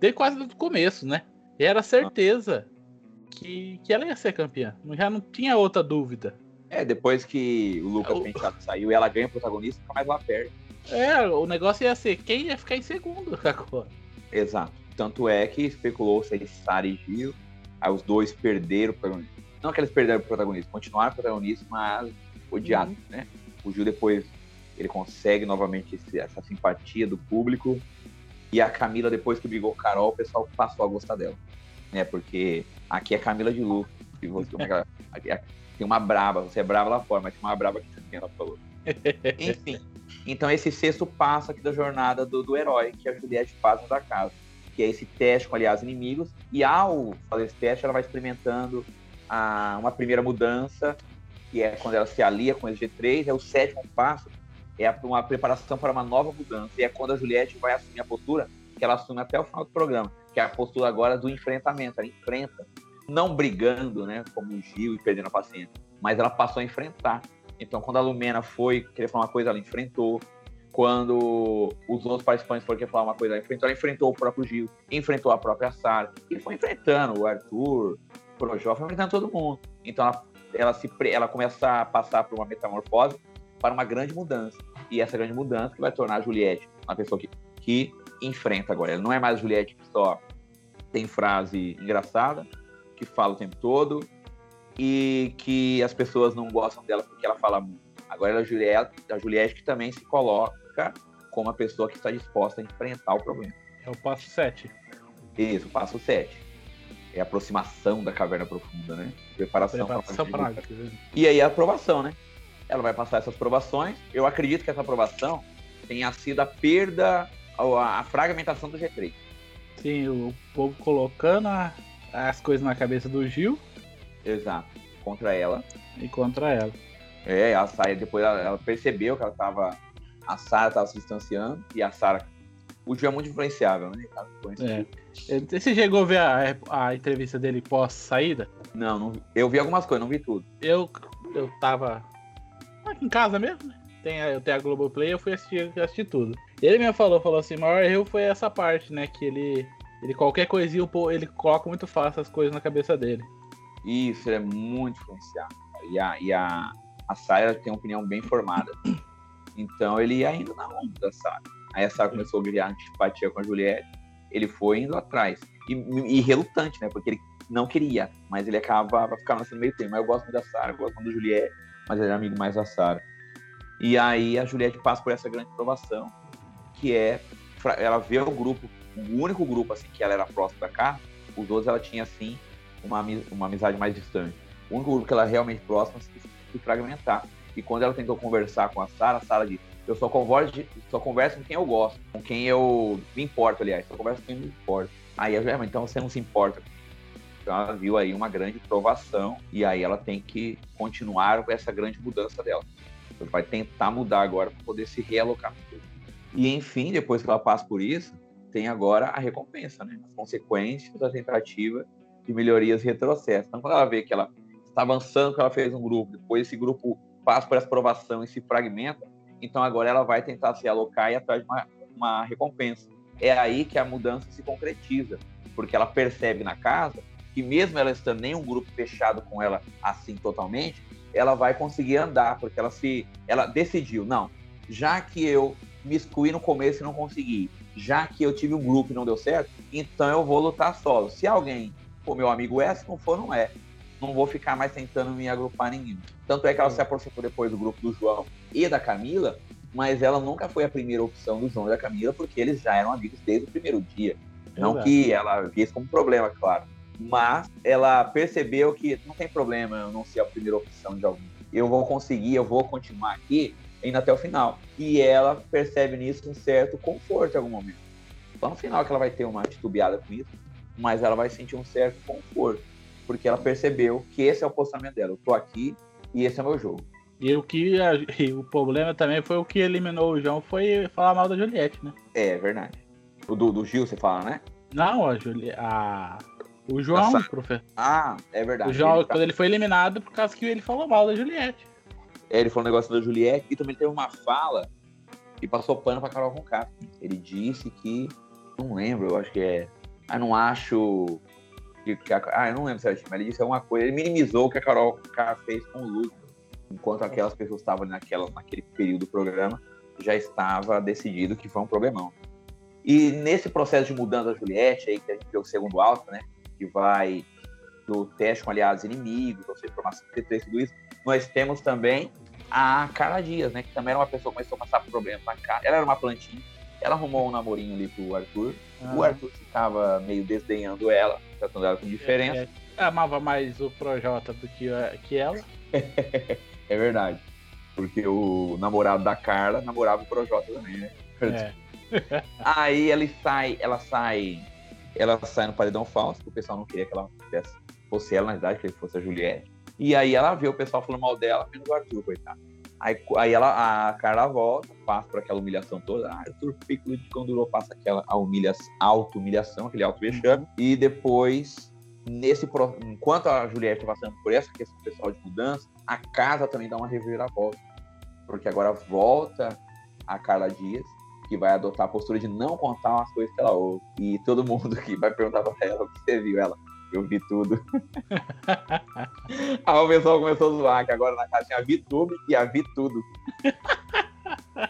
Desde quase do começo, né? E era certeza que, que ela ia ser campeã. Já não tinha outra dúvida. É, depois que o Lucas o... Penteado saiu e ela ganha o protagonista, fica mais lá perto. É, o negócio ia ser quem ia ficar em segundo agora. Exato. Tanto é que especulou se Sara e Gil. Aí os dois perderam o protagonista. Não que eles perderam o protagonismo, continuaram protagonistas, mas odiados, uhum. né? O Gil depois ele consegue novamente esse, essa simpatia do público. E a Camila, depois que brigou com Carol, o pessoal passou a gostar dela. Né? Porque aqui é Camila de Lu. E você, aqui, aqui, tem uma braba, você é brava lá fora, mas tem uma braba aqui também, ela falou. Enfim. Então esse sexto passo aqui da jornada do, do herói que a Juliette faz da casa, que é esse teste com aliados inimigos, e ao fazer esse teste ela vai experimentando a, uma primeira mudança, que é quando ela se alia com o G3, é o sétimo passo, é uma preparação para uma nova mudança, e é quando a Juliette vai assumir a postura que ela assume até o final do programa, que é a postura agora do enfrentamento, ela enfrenta, não brigando, né, como o Gil e perdendo a paciência, mas ela passou a enfrentar. Então, quando a Lumena foi querer falar uma coisa, ela enfrentou. Quando os outros participantes foram querer falar uma coisa, ela enfrentou. Ela enfrentou o próprio Gil, enfrentou a própria Sara, e foi enfrentando o Arthur, o Projó, foi enfrentando todo mundo. Então, ela, ela, se, ela começa a passar por uma metamorfose para uma grande mudança. E essa grande mudança que vai tornar a Juliette uma pessoa que, que enfrenta agora. Ela não é mais Juliette que só tem frase engraçada, que fala o tempo todo, e que as pessoas não gostam dela porque ela fala muito. Agora ela a Juliette, a Juliette que também se coloca como uma pessoa que está disposta a enfrentar o problema. É o passo 7. Isso, o passo 7. É a aproximação da caverna profunda, né? Preparação, Preparação para E aí a aprovação, né? Ela vai passar essas provações. Eu acredito que essa aprovação tenha sido a perda, a, a fragmentação do G3. Sim, o povo colocando a, as coisas na cabeça do Gil Exato. Contra ela. E contra ela. É, a Sarah depois ela, ela, percebeu que ela tava. A Sarah tava se distanciando e a Sarah. O Gil é muito influenciável, né? É. Você chegou a ver a, a entrevista dele pós-saída? Não, não, eu vi algumas coisas, não vi tudo. Eu, eu tava aqui em casa mesmo, né? Tem, eu tenho a Globoplay, eu fui assistir, assistir tudo. Ele mesmo falou, falou assim, o maior erro foi essa parte, né? Que ele, ele qualquer coisinha, ele coloca muito fácil as coisas na cabeça dele. Isso, ele é muito influenciado. E a, e a, a Sarah tem uma opinião bem formada. Então ele ia indo na onda da Sarah. Aí a Sarah começou a criar antipatia com a Juliette. Ele foi indo atrás. E, e relutante, né? Porque ele não queria, mas ele acabava ficando assim no meio tempo. Mas eu gosto muito da Sarah, eu gosto muito da Juliette, mas ele é amigo mais da Sarah. E aí a Juliette passa por essa grande provação, que é ela vê o grupo, o único grupo assim que ela era próximo da casa, os outros ela tinha assim uma, uma amizade mais distante. O único grupo que ela é realmente próxima se, se fragmentar. E quando ela tentou conversar com a Sara, a Sara disse: Eu só converso, só converso com quem eu gosto, com quem eu me importo, aliás, só converso com quem me importa. Aí eu já, então você não se importa. Então ela viu aí uma grande provação e aí ela tem que continuar com essa grande mudança dela. Ela vai tentar mudar agora para poder se realocar. E enfim, depois que ela passa por isso, tem agora a recompensa, né? As consequências da tentativa de melhorias e retrocessos. Então, quando ela vê que ela está avançando, que ela fez um grupo, depois esse grupo passa por essa provação e se fragmenta, então agora ela vai tentar se alocar e atrás de uma, uma recompensa. É aí que a mudança se concretiza, porque ela percebe na casa que mesmo ela estando em um grupo fechado com ela assim totalmente, ela vai conseguir andar, porque ela se, ela decidiu, não, já que eu me excluí no começo e não consegui, já que eu tive um grupo e não deu certo, então eu vou lutar solo. Se alguém pô, meu amigo é, se não for, não é. Não vou ficar mais tentando me agrupar ninguém. Tanto é que ela se aproximou depois do grupo do João e da Camila, mas ela nunca foi a primeira opção do João e da Camila, porque eles já eram amigos desde o primeiro dia. Não que ela via isso como problema, claro. Mas ela percebeu que não tem problema eu não ser a primeira opção de alguém. Eu vou conseguir, eu vou continuar aqui indo até o final. E ela percebe nisso um certo conforto em algum momento. Só no final que ela vai ter uma titubeada com isso, mas ela vai sentir um certo conforto, porque ela percebeu que esse é o postamento dela. Eu tô aqui e esse é o meu jogo. E o que e o problema também foi o que eliminou o João foi falar mal da Juliette, né? É, é verdade. O do, do Gil, você fala, né? Não, a Juliette. A... O João, Nossa. professor. Ah, é verdade. O João, ele tá... quando ele foi eliminado por causa que ele falou mal da Juliette. É, ele falou um negócio da Juliette e também teve uma fala e passou pano pra Carol Conká. Ele disse que. Não lembro, eu acho que é ah, não acho. Que, a, ah, eu não lembro se time, mas ele disse alguma coisa. Ele minimizou o que a Carol K fez com o Lucas. Enquanto aquelas pessoas estavam naquela, naquele período do programa, já estava decidido que foi um problemão. E nesse processo de mudança da Juliette, aí, que a gente vê o segundo alto, né? Que vai do teste com aliados inimigos, ou seja, formação de tudo isso, nós temos também a Carla Dias, né? Que também era uma pessoa que começou a passar problemas na cara. Ela era uma plantinha, ela arrumou um namorinho ali pro Arthur. Ah. O Arthur ficava meio desdenhando ela, tratando ela com diferença. É, é. Amava mais o Projota do que, que ela. é verdade. Porque o namorado da Carla namorava o Projota também, né? É. Aí ela sai, ela sai, ela sai no paredão falso, porque o pessoal não queria que ela fosse ela, na verdade, que fosse a Juliette. E aí ela vê o pessoal falando mal dela, menos o Arthur, coitado. Aí, aí ela, a Carla volta, passa por aquela humilhação toda. Ah, Arthur Piccolo de Condurou passa aquela humilha, auto-humilhação, aquele auto-vexame. E depois, nesse enquanto a Juliette está passando por essa questão pessoal de mudança, a casa também dá uma reviravolta. Porque agora volta a Carla Dias, que vai adotar a postura de não contar as coisas que ela ouve. E todo mundo que vai perguntar pra ela o que você viu, ela. Eu vi tudo. Aí o pessoal começou a zoar que agora na casa tinha a VTube e a Vi tudo.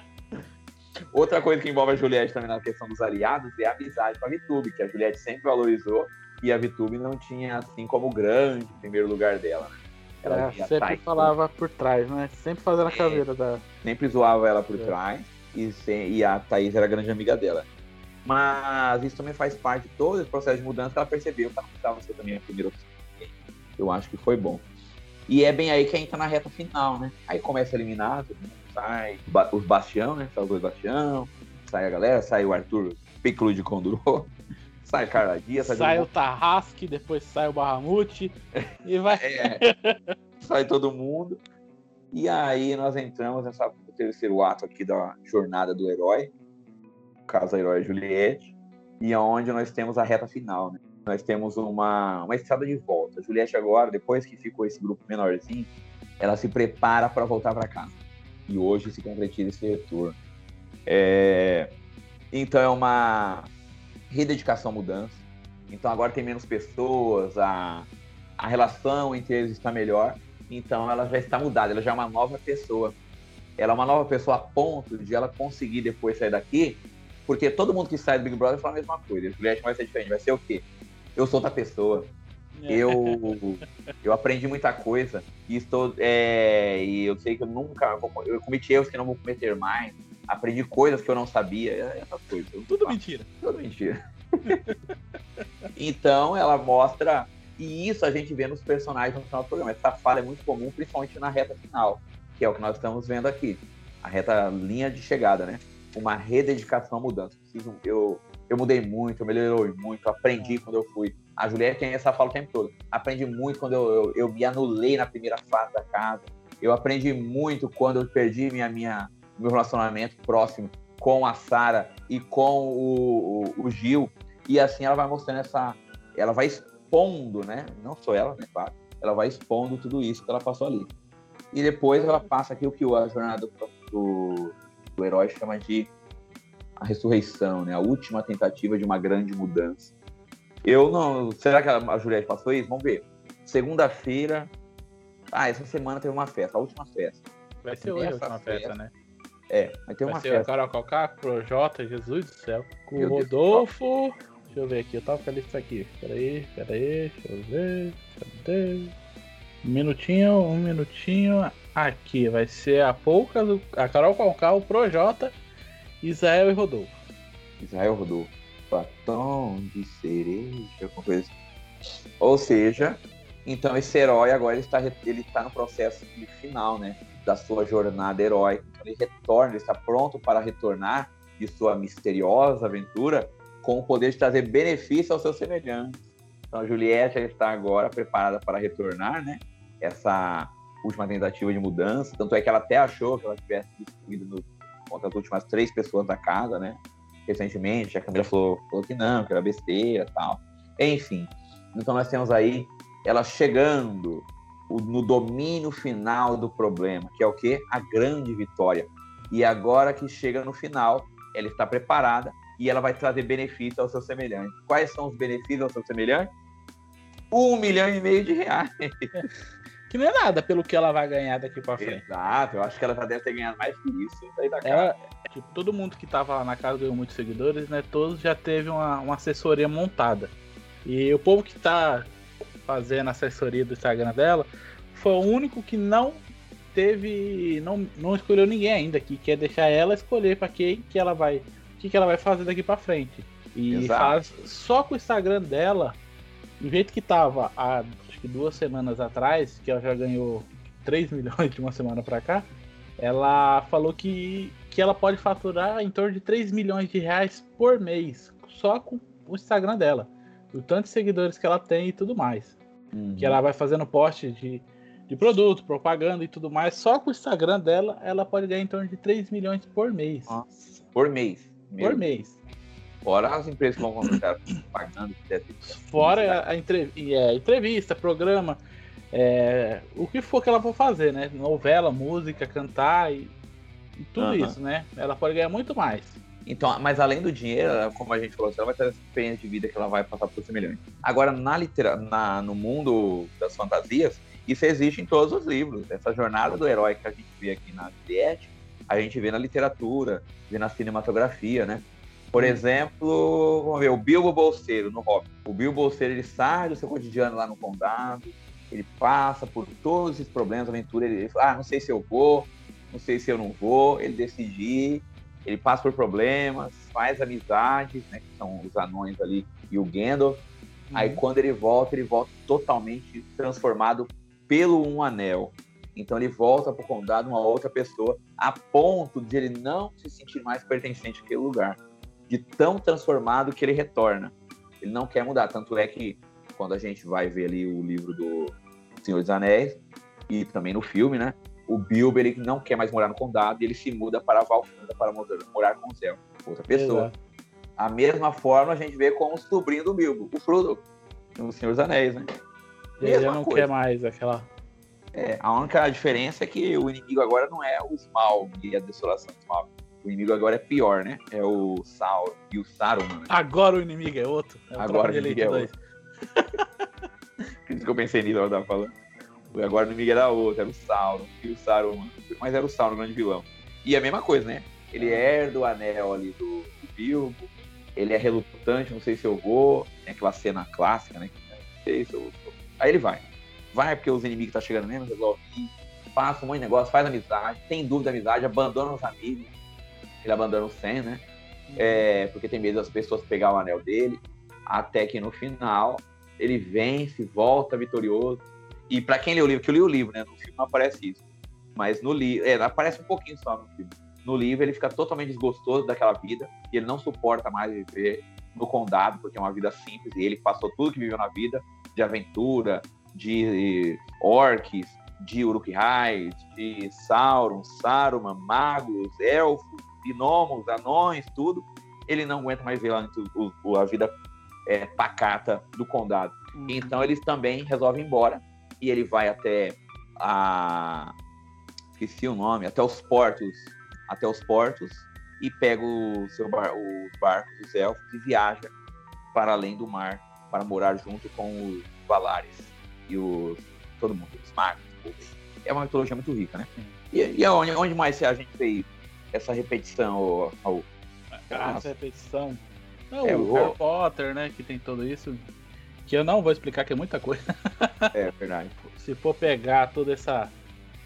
Outra coisa que envolve a Juliette também na questão dos aliados é a amizade com a VTube, que a Juliette sempre valorizou e a VTube não tinha assim como grande primeiro lugar dela, né? Ela é, sempre falava por trás, né? Sempre fazendo a é. caveira da. Sempre zoava ela por é. trás e, e a Thaís era grande amiga dela. Mas isso também faz parte de todo esse processo de mudança que ela percebeu que ela precisava ser também a primeira opção. Eu acho que foi bom. E é bem aí que entra na reta final, né? Aí começa a eliminar, sai os Bastião, né? Sai os dois Bastião, sai a galera, sai o Arthur Piccolo de Condurou, sai Carla Dias, sai, sai o Tarrasque, depois sai o Barramute e vai. É, sai todo mundo. E aí nós entramos nessa terceiro ato aqui da jornada do herói, caso a herói Juliette, e aonde nós temos a reta final, né? Nós temos uma, uma estrada de volta. Juliette agora, depois que ficou esse grupo menorzinho, ela se prepara para voltar para casa. E hoje se concretiza esse retorno. É... Então é uma rededicação mudança. Então agora tem menos pessoas, a, a relação entre eles está melhor. Então ela já está mudada, ela já é uma nova pessoa. Ela é uma nova pessoa a ponto de ela conseguir depois sair daqui porque todo mundo que sai do Big Brother fala a mesma coisa. O Juliette vai ser diferente. Vai ser o quê? Eu sou outra pessoa. É. Eu, eu aprendi muita coisa e estou é, e eu sei que eu nunca eu cometi erros que não vou cometer mais. Aprendi coisas que eu não sabia, é, essas coisas. Tudo faço. mentira. Tudo mentira. então ela mostra e isso a gente vê nos personagens no final do programa. Essa falha é muito comum, principalmente na reta final, que é o que nós estamos vendo aqui. A reta linha de chegada, né? Uma rededicação à mudança. Eu, eu mudei muito, eu melhorei muito, aprendi quando eu fui. A Juliette tem essa fala o tempo todo. Aprendi muito quando eu, eu, eu me anulei na primeira fase da casa. Eu aprendi muito quando eu perdi minha, minha, meu relacionamento próximo com a Sara e com o, o, o, Gil. E assim ela vai mostrando essa. Ela vai expondo, né? Não sou ela, né? Claro. Ela vai expondo tudo isso que ela passou ali. E depois ela passa aqui o que a jornada do, do o herói chama de a ressurreição, né? A última tentativa de uma grande mudança. Eu não. Será que a Juliette passou isso? Vamos ver. Segunda-feira. Ah, essa semana teve uma festa, a última festa. Vai ser hoje a última festa, festa, né? É, vai ter vai uma ser festa. Carol Calcá, Projota, Jesus do céu. Com o Rodolfo. Deixa eu ver aqui, eu tava com a lista aqui. Peraí, peraí, deixa eu ver. Cadê? Um minutinho, um minutinho. Aqui vai ser a Pouca, a Carol Calcal, o Projota, Israel e Rodolfo. Israel Rodolfo. Batom de cereja, alguma coisa assim. Ou seja, então esse herói agora ele está, ele está no processo final, né? Da sua jornada heróica. Então, ele retorna, ele está pronto para retornar de sua misteriosa aventura com o poder de trazer benefício aos seus semelhantes. Então a Juliette está agora preparada para retornar, né? Essa última tentativa de mudança. Tanto é que ela até achou que ela tivesse destruído no, contra as últimas três pessoas da casa, né? Recentemente, a Camila falou, falou que não, que era besteira tal. Enfim, então nós temos aí ela chegando no domínio final do problema, que é o que? A grande vitória. E agora que chega no final, ela está preparada e ela vai trazer benefícios ao seu semelhante. Quais são os benefícios ao seu semelhante? Um milhão e meio de reais. Que não é nada pelo que ela vai ganhar daqui pra frente. Exato, eu acho que ela já deve ter ganhado mais que isso daí da ela, tipo, todo mundo que tava lá na casa ganhou muitos seguidores, né? Todos já teve uma, uma assessoria montada. E o povo que tá fazendo a assessoria do Instagram dela foi o único que não teve. não, não escolheu ninguém ainda, que quer deixar ela escolher para quem que ela vai. O que, que ela vai fazer daqui para frente. E Exato. faz só com o Instagram dela, do jeito que tava há acho que duas semanas atrás, que ela já ganhou 3 milhões de uma semana para cá, ela falou que, que ela pode faturar em torno de 3 milhões de reais por mês, só com o Instagram dela. O tanto de seguidores que ela tem e tudo mais. Uhum. Que ela vai fazendo post de, de produto, propaganda e tudo mais. Só com o Instagram dela, ela pode ganhar em torno de 3 milhões por mês. Nossa, por mês. Por mês. Fora as empresas que vão contratar pagando. Fora a, é, entrevista, programa, é, o que for que ela for fazer, né? Novela, música, cantar e, e tudo isso, né? Ela pode ganhar muito mais. Então, mas além do dinheiro, como a gente falou, ela vai ter essa experiência de vida que ela vai passar por semelhante. Agora, na litera na, no mundo das fantasias, isso existe em todos os livros. Essa jornada do herói que a gente vê aqui na Juliette, a gente vê na literatura, vê na cinematografia, né? Por exemplo, vamos ver, o Bilbo Bolseiro no Hobbit. O Bilbo Bolseiro, ele sai do seu cotidiano lá no condado, ele passa por todos esses problemas, aventura, ele, ele fala, ah, não sei se eu vou, não sei se eu não vou, ele decide ele passa por problemas, faz amizades, né, que são os anões ali e o Gandalf. Aí quando ele volta, ele volta totalmente transformado pelo Um Anel. Então ele volta pro condado uma outra pessoa, a ponto de ele não se sentir mais pertencente àquele lugar. De tão transformado que ele retorna. Ele não quer mudar. Tanto é que quando a gente vai ver ali o livro do Senhor dos Anéis, e também no filme, né? O Bilbo ele não quer mais morar no condado e ele se muda para Valfenda para morar- com o Zé, outra pessoa. Exato. A mesma forma a gente vê com o sobrinho do Bilbo, o Frodo, no Senhor dos Anéis, né? Ele Mesma não coisa. quer mais aquela. É, a única diferença é que o inimigo agora não é o Smaug e a desolação do Smaug. O inimigo agora é pior, né? É o Sauron e o Saruman. Né? Agora o inimigo é outro. É o Agora o inimigo é dois. Por isso que eu pensei nisso, ela tava falando. Agora o inimigo era outro, era o Sauron e o Saruman. Mas era o Sauron, o grande vilão. E a mesma coisa, né? Ele herda o anel ali do, do Bilbo. Ele é relutante, não sei se eu vou. Tem aquela cena clássica, né? Não sei se eu vou. Aí ele vai. Vai porque os inimigos estão chegando mesmo, resolve ir. Passa um monte de negócio, faz amizade. Tem dúvida da amizade, abandona os amigos. Ele abandona o Sam, né? É, porque tem medo das pessoas pegar o anel dele. Até que no final ele vence, volta vitorioso. E pra quem leu o livro, que eu li o livro, né? No filme não aparece isso. Mas no livro, é, aparece um pouquinho só no filme. No livro ele fica totalmente desgostoso daquela vida e ele não suporta mais viver no condado, porque é uma vida simples e ele passou tudo que viveu na vida, de aventura, de orcs, de Uruk-hai, de Sauron, Saruman, magos, elfos, gnomos, anões, tudo. Ele não aguenta mais ver lá o- o- a vida é, pacata do condado. Uhum. Então eles também resolvem ir embora e ele vai até a esqueci o nome, até os portos, até os portos e pega o seu bar, os barcos dos elfos e viaja para além do mar para morar junto com os Valares e os todo mundo, os magos. É uma mitologia muito rica, né? E, e aonde, onde mais a gente fez essa repetição, Raul? Essa repetição. Não, É, o o- Harry Potter, né? Que tem tudo isso. Que eu não vou explicar, que é muita coisa. É verdade. Se for pegar toda essa.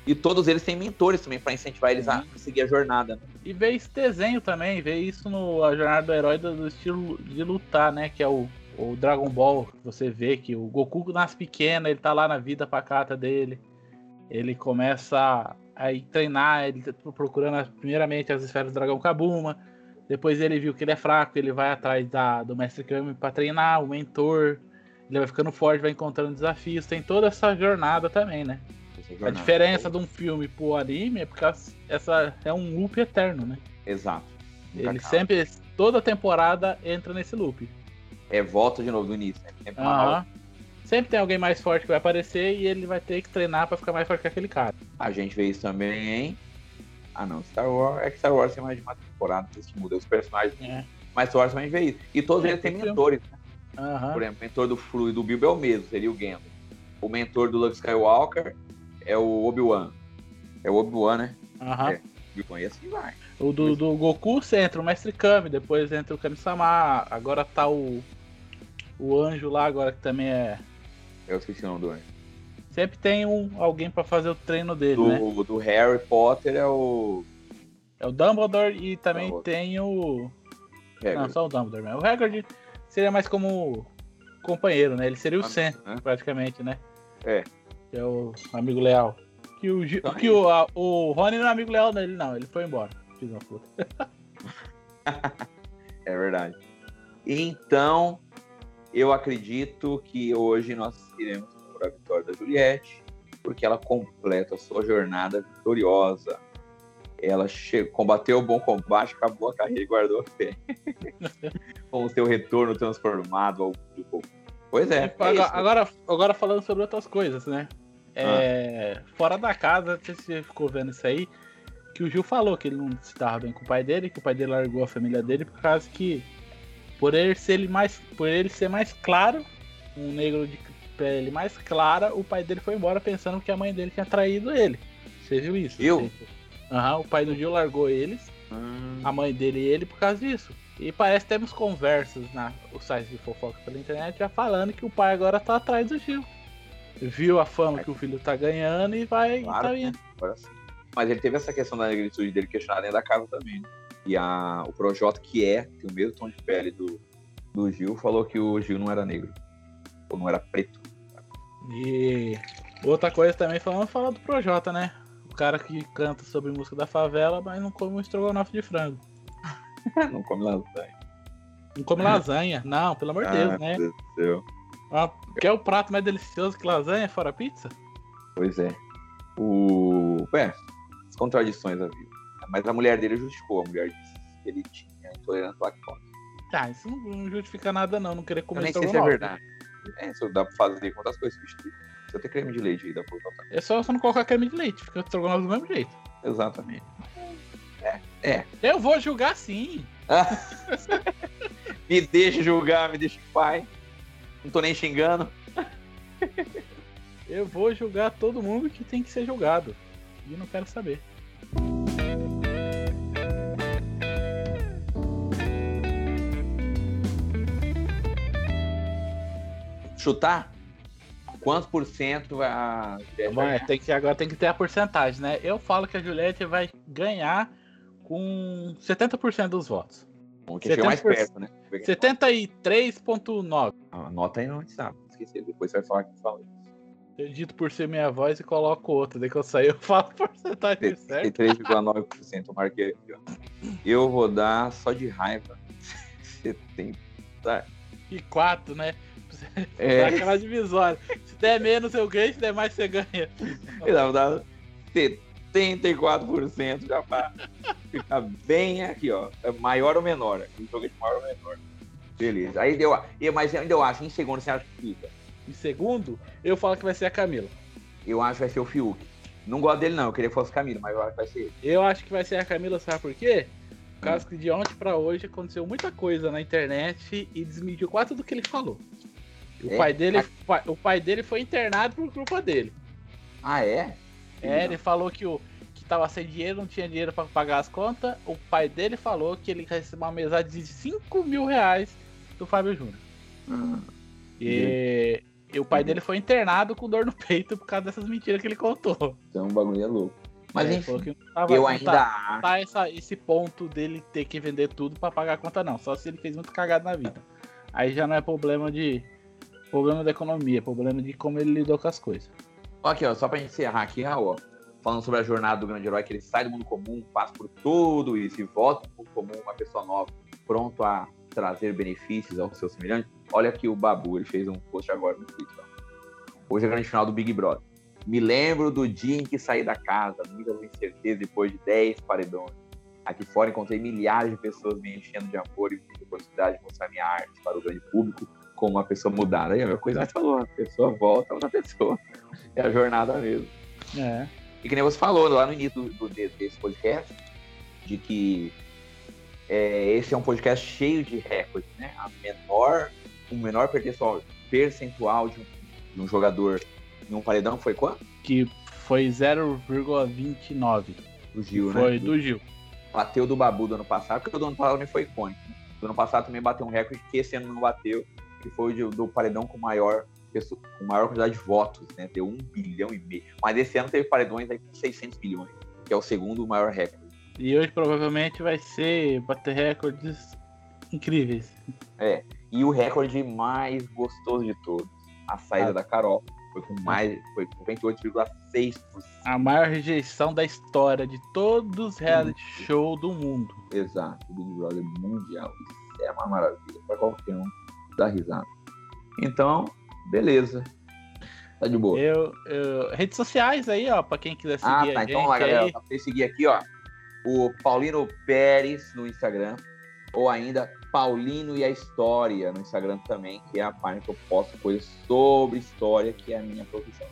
E todos eles têm mentores também para incentivar eles a seguir a jornada. Né? E ver esse desenho também, ver isso no A Jornada do Herói do, do estilo de lutar, né? Que é o, o Dragon Ball. Você vê que o Goku nasce pequeno, ele tá lá na vida pacata dele. Ele começa a ir treinar, ele tá procurando primeiramente as esferas do Dragão Kabuma. Depois ele viu que ele é fraco, ele vai atrás da, do Mestre Kami pra treinar, o mentor. Ele vai ficando forte, vai encontrando desafios. Tem toda essa jornada também, né? Essa A jornada. diferença de um filme pro anime é porque essa é um loop eterno, né? Exato. Nunca Ele acaba. sempre, toda temporada entra nesse loop. É, volta de novo do início. Né? Sempre uma Aham. aula. Sempre tem alguém mais forte que vai aparecer e ele vai ter que treinar pra ficar mais forte que aquele cara. A gente vê isso também em. Ah, não. Star Wars. É que Star Wars tem mais de uma temporada, que muda os personagens. É. Mas Star Wars também vê isso. E todos É, eles têm mentores. Né? Aham. Por exemplo, o mentor do Fru e do Bilbo é o mesmo, seria o Gandalf. O mentor do Luke Skywalker é o Obi-Wan. É o Obi-Wan, né? Aham. É. Obi-Wan e assim vai. O do, do Goku você entra o Mestre Kami, depois entra o Kami-sama, agora tá o. O anjo lá, agora que também é. Eu esqueci o nome do anjo. Sempre tem um, alguém pra fazer o treino dele, né? Do, do Harry Potter é o. É o Dumbledore e também Dumbledore. tem o. Não, Hagrid. só o Dumbledore mesmo. O Hagrid seria mais como companheiro, né? Ele seria o Sam, né? praticamente, né? É. Que é o amigo leal. Que o, que o, a, o Rony não é amigo leal dele, não. Ele foi embora. Fiz uma puta. é verdade. Então, eu acredito que hoje nós iremos por a vitória da Juliette, porque ela completa a sua jornada vitoriosa. Ela chegou, combateu o bom combate, acabou a carreira e guardou a fé. Com o seu retorno transformado ao público. Pois é. é agora, agora, agora, falando sobre outras coisas, né? É, ah. Fora da casa, não sei se você ficou vendo isso aí, que o Gil falou que ele não estava bem com o pai dele, que o pai dele largou a família dele por causa que por ele ser ele mais, por ele ser mais claro, um negro de pele mais clara, o pai dele foi embora pensando que a mãe dele tinha traído ele. Você viu isso? Eu? Aham, uhum, o pai do Gil largou eles, hum. a mãe dele e ele por causa disso. E parece que temos conversas na o site de fofoca pela internet já falando que o pai agora tá atrás do Gil. Viu a fama que o filho tá ganhando e vai claro, tá indo. Agora sim. Mas ele teve essa questão da negritude dele questionada dentro da casa também. Né? E a, o Projota, que é, tem o mesmo tom de pele do, do Gil, falou que o Gil não era negro. Ou não era preto. E outra coisa também, falando falar do Projota, né? O cara que canta sobre música da favela, mas não come um estrogonofe de frango. não come lasanha. Não come lasanha? Não, pelo amor de Deus, ah, né? Deus do céu. Ah, quer o prato mais delicioso que lasanha fora pizza? Pois é. O. É, as contradições da vida. Mas a mulher dele justificou, a mulher disse que ele tinha intolerância à lactose. Tá, isso não justifica nada não, não querer comer Eu nem sei se é verdade. É, isso dá pra fazer outras coisas substituir. Se eu ter creme de leite aí, dá pra botar. É só você não colocar creme de leite, fica estrogonofe do mesmo jeito. Exatamente. É, é. Eu vou julgar sim. me deixa julgar, me deixa em pai. Não tô nem xingando. Eu vou julgar todo mundo que tem que ser julgado. E não quero saber. Chutar? Quantos por cento a vai tem que, agora tem que ter a porcentagem, né? Eu falo que a Juliette vai ganhar com 70% dos votos. Porque chega mais perto, né? 73,9. Anota aí não sabe. Esqueci, depois você vai falar que falei. Eu dito por ser minha voz e coloco outra. Daí que eu sair, eu falo a porcentagem certa. 3,9% eu marquei aqui, ó. Eu vou dar só de raiva. 70. E 4, né? É. aquela divisória. Se der menos, eu ganho. Se der mais, você ganha. Eu vou dar 74% já pra ficar bem aqui, ó. É maior ou menor? Aqui jogo de maior ou menor. Beleza. Aí deu. Mas ainda eu acho, em segundo você acha que fica? Em segundo, eu falo que vai ser a Camila. Eu acho que vai ser o Fiuk. Não gosto dele, não. Eu queria que fosse Camila, mas eu acho que vai ser ele. Eu acho que vai ser a Camila, sabe por quê? Por causa que de ontem pra hoje aconteceu muita coisa na internet e desmentiu quase tudo que ele falou. O, é? pai dele, a... o pai dele foi internado por culpa dele. Ah, é? É, ele falou que o que tava sem dinheiro, não tinha dinheiro para pagar as contas. O pai dele falou que ele recebeu uma mesada de 5 mil reais do Fábio Júnior. Hum. E, e, o pai dele foi internado com dor no peito por causa dessas mentiras que ele contou. Então o bagulho é louco. Mas é, enfim, tava, eu ainda tá, tá essa, esse ponto dele ter que vender tudo para pagar a conta, não. Só se ele fez muito cagado na vida. Aí já não é problema de. Problema da economia, é problema de como ele lidou com as coisas. Aqui, ó, só pra encerrar aqui, Raul, falando sobre a jornada do grande herói, que ele sai do mundo comum, passa por tudo isso e volta do mundo comum, uma pessoa nova, pronto a trazer benefícios ao seu semelhante. Olha aqui o Babu, ele fez um post agora no Twitter. Hoje é a grande final do Big Brother. Me lembro do dia em que saí da casa, muita incerteza depois de 10 paredões. Aqui fora encontrei milhares de pessoas me enchendo de amor e muita oportunidade de mostrar minha arte para o grande público como uma pessoa mudada. Aí a coisa falou, a pessoa volta outra pessoa. É a jornada mesmo. É. E que nem você falou lá no início do, do desse podcast, de que é, esse é um podcast cheio de recordes, né? A menor, o menor percentual de um, de um jogador em um paredão foi quanto? Que foi 0,29. Do Gil, foi né? Foi do Gil. Bateu do Babu do ano passado, porque o do ano passado também foi icônico. Né? Do ano passado também bateu um recorde que esse ano não bateu, que foi do, do paredão com maior com maior quantidade de votos, né? Deu um bilhão e meio. Mas esse ano teve paredões aí com 600 milhões, que é o segundo maior recorde. E hoje provavelmente vai ser bater recordes incríveis. É. E o recorde mais gostoso de todos, a saída ah. da Carol. Foi com mais, foi com 28,6%. A maior rejeição da história de todos os reality show do mundo. Exato, Big Brother mundial. Isso é uma maravilha para qualquer um dar risada. Então, beleza. Tá de boa. Eu, eu, redes sociais aí, ó, pra quem quiser seguir ah, a tá. gente Então, lá, galera, aí. pra você seguir aqui, ó, o Paulino Pérez no Instagram, ou ainda Paulino e a História no Instagram também, que é a página que eu posto coisas sobre história, que é a minha profissão.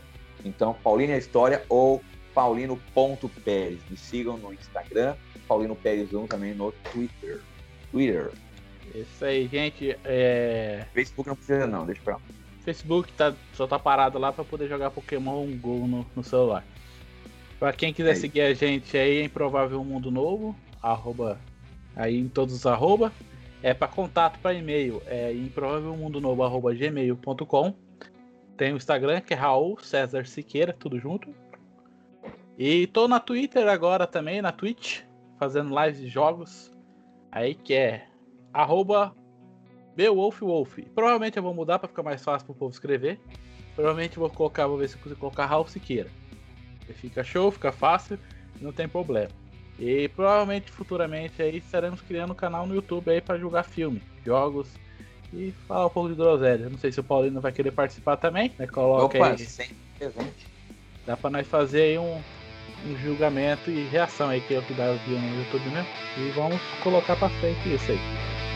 Então, Paulino e a História ou paulino.pérez. Me sigam no Instagram, Paulino Pérez 1 também no Twitter. Twitter. Isso aí, gente. É... Facebook não precisa não, deixa pra lá. Facebook tá, só tá parado lá pra poder jogar Pokémon Go no, no celular. Pra quem quiser É seguir a gente aí, é Improvável Mundo Novo, arroba, aí em todos os arroba. É pra contato, pra e-mail, é improvávelmundonovo, arroba gmail.com. Tem o Instagram, que é Raul César Siqueira, tudo junto. E tô na Twitter agora também, na Twitch, fazendo lives de jogos. Aí que é arroba BeowulfWolf. Provavelmente eu vou mudar para ficar mais fácil pro povo escrever. Provavelmente eu vou colocar, vou ver se eu consigo colocar Raul Siqueira. Fica show, fica fácil, não tem problema. E provavelmente futuramente aí estaremos criando um canal no YouTube aí para jogar filme, jogos e falar um pouco de groselha. Não sei se o Paulino vai querer participar também, né? Coloca Opa, aí. sempre presente. Dá pra nós fazer aí um, um julgamento e reação aí, que é o que dá view no YouTube mesmo. E vamos colocar pra frente isso aí.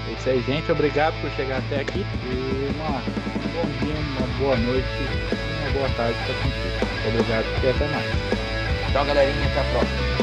É isso aí, gente. Obrigado por chegar até aqui. E uma, um bom dia, uma boa noite uma boa tarde pra contigo. Obrigado e até mais. Tchau, galerinha. Até a próxima.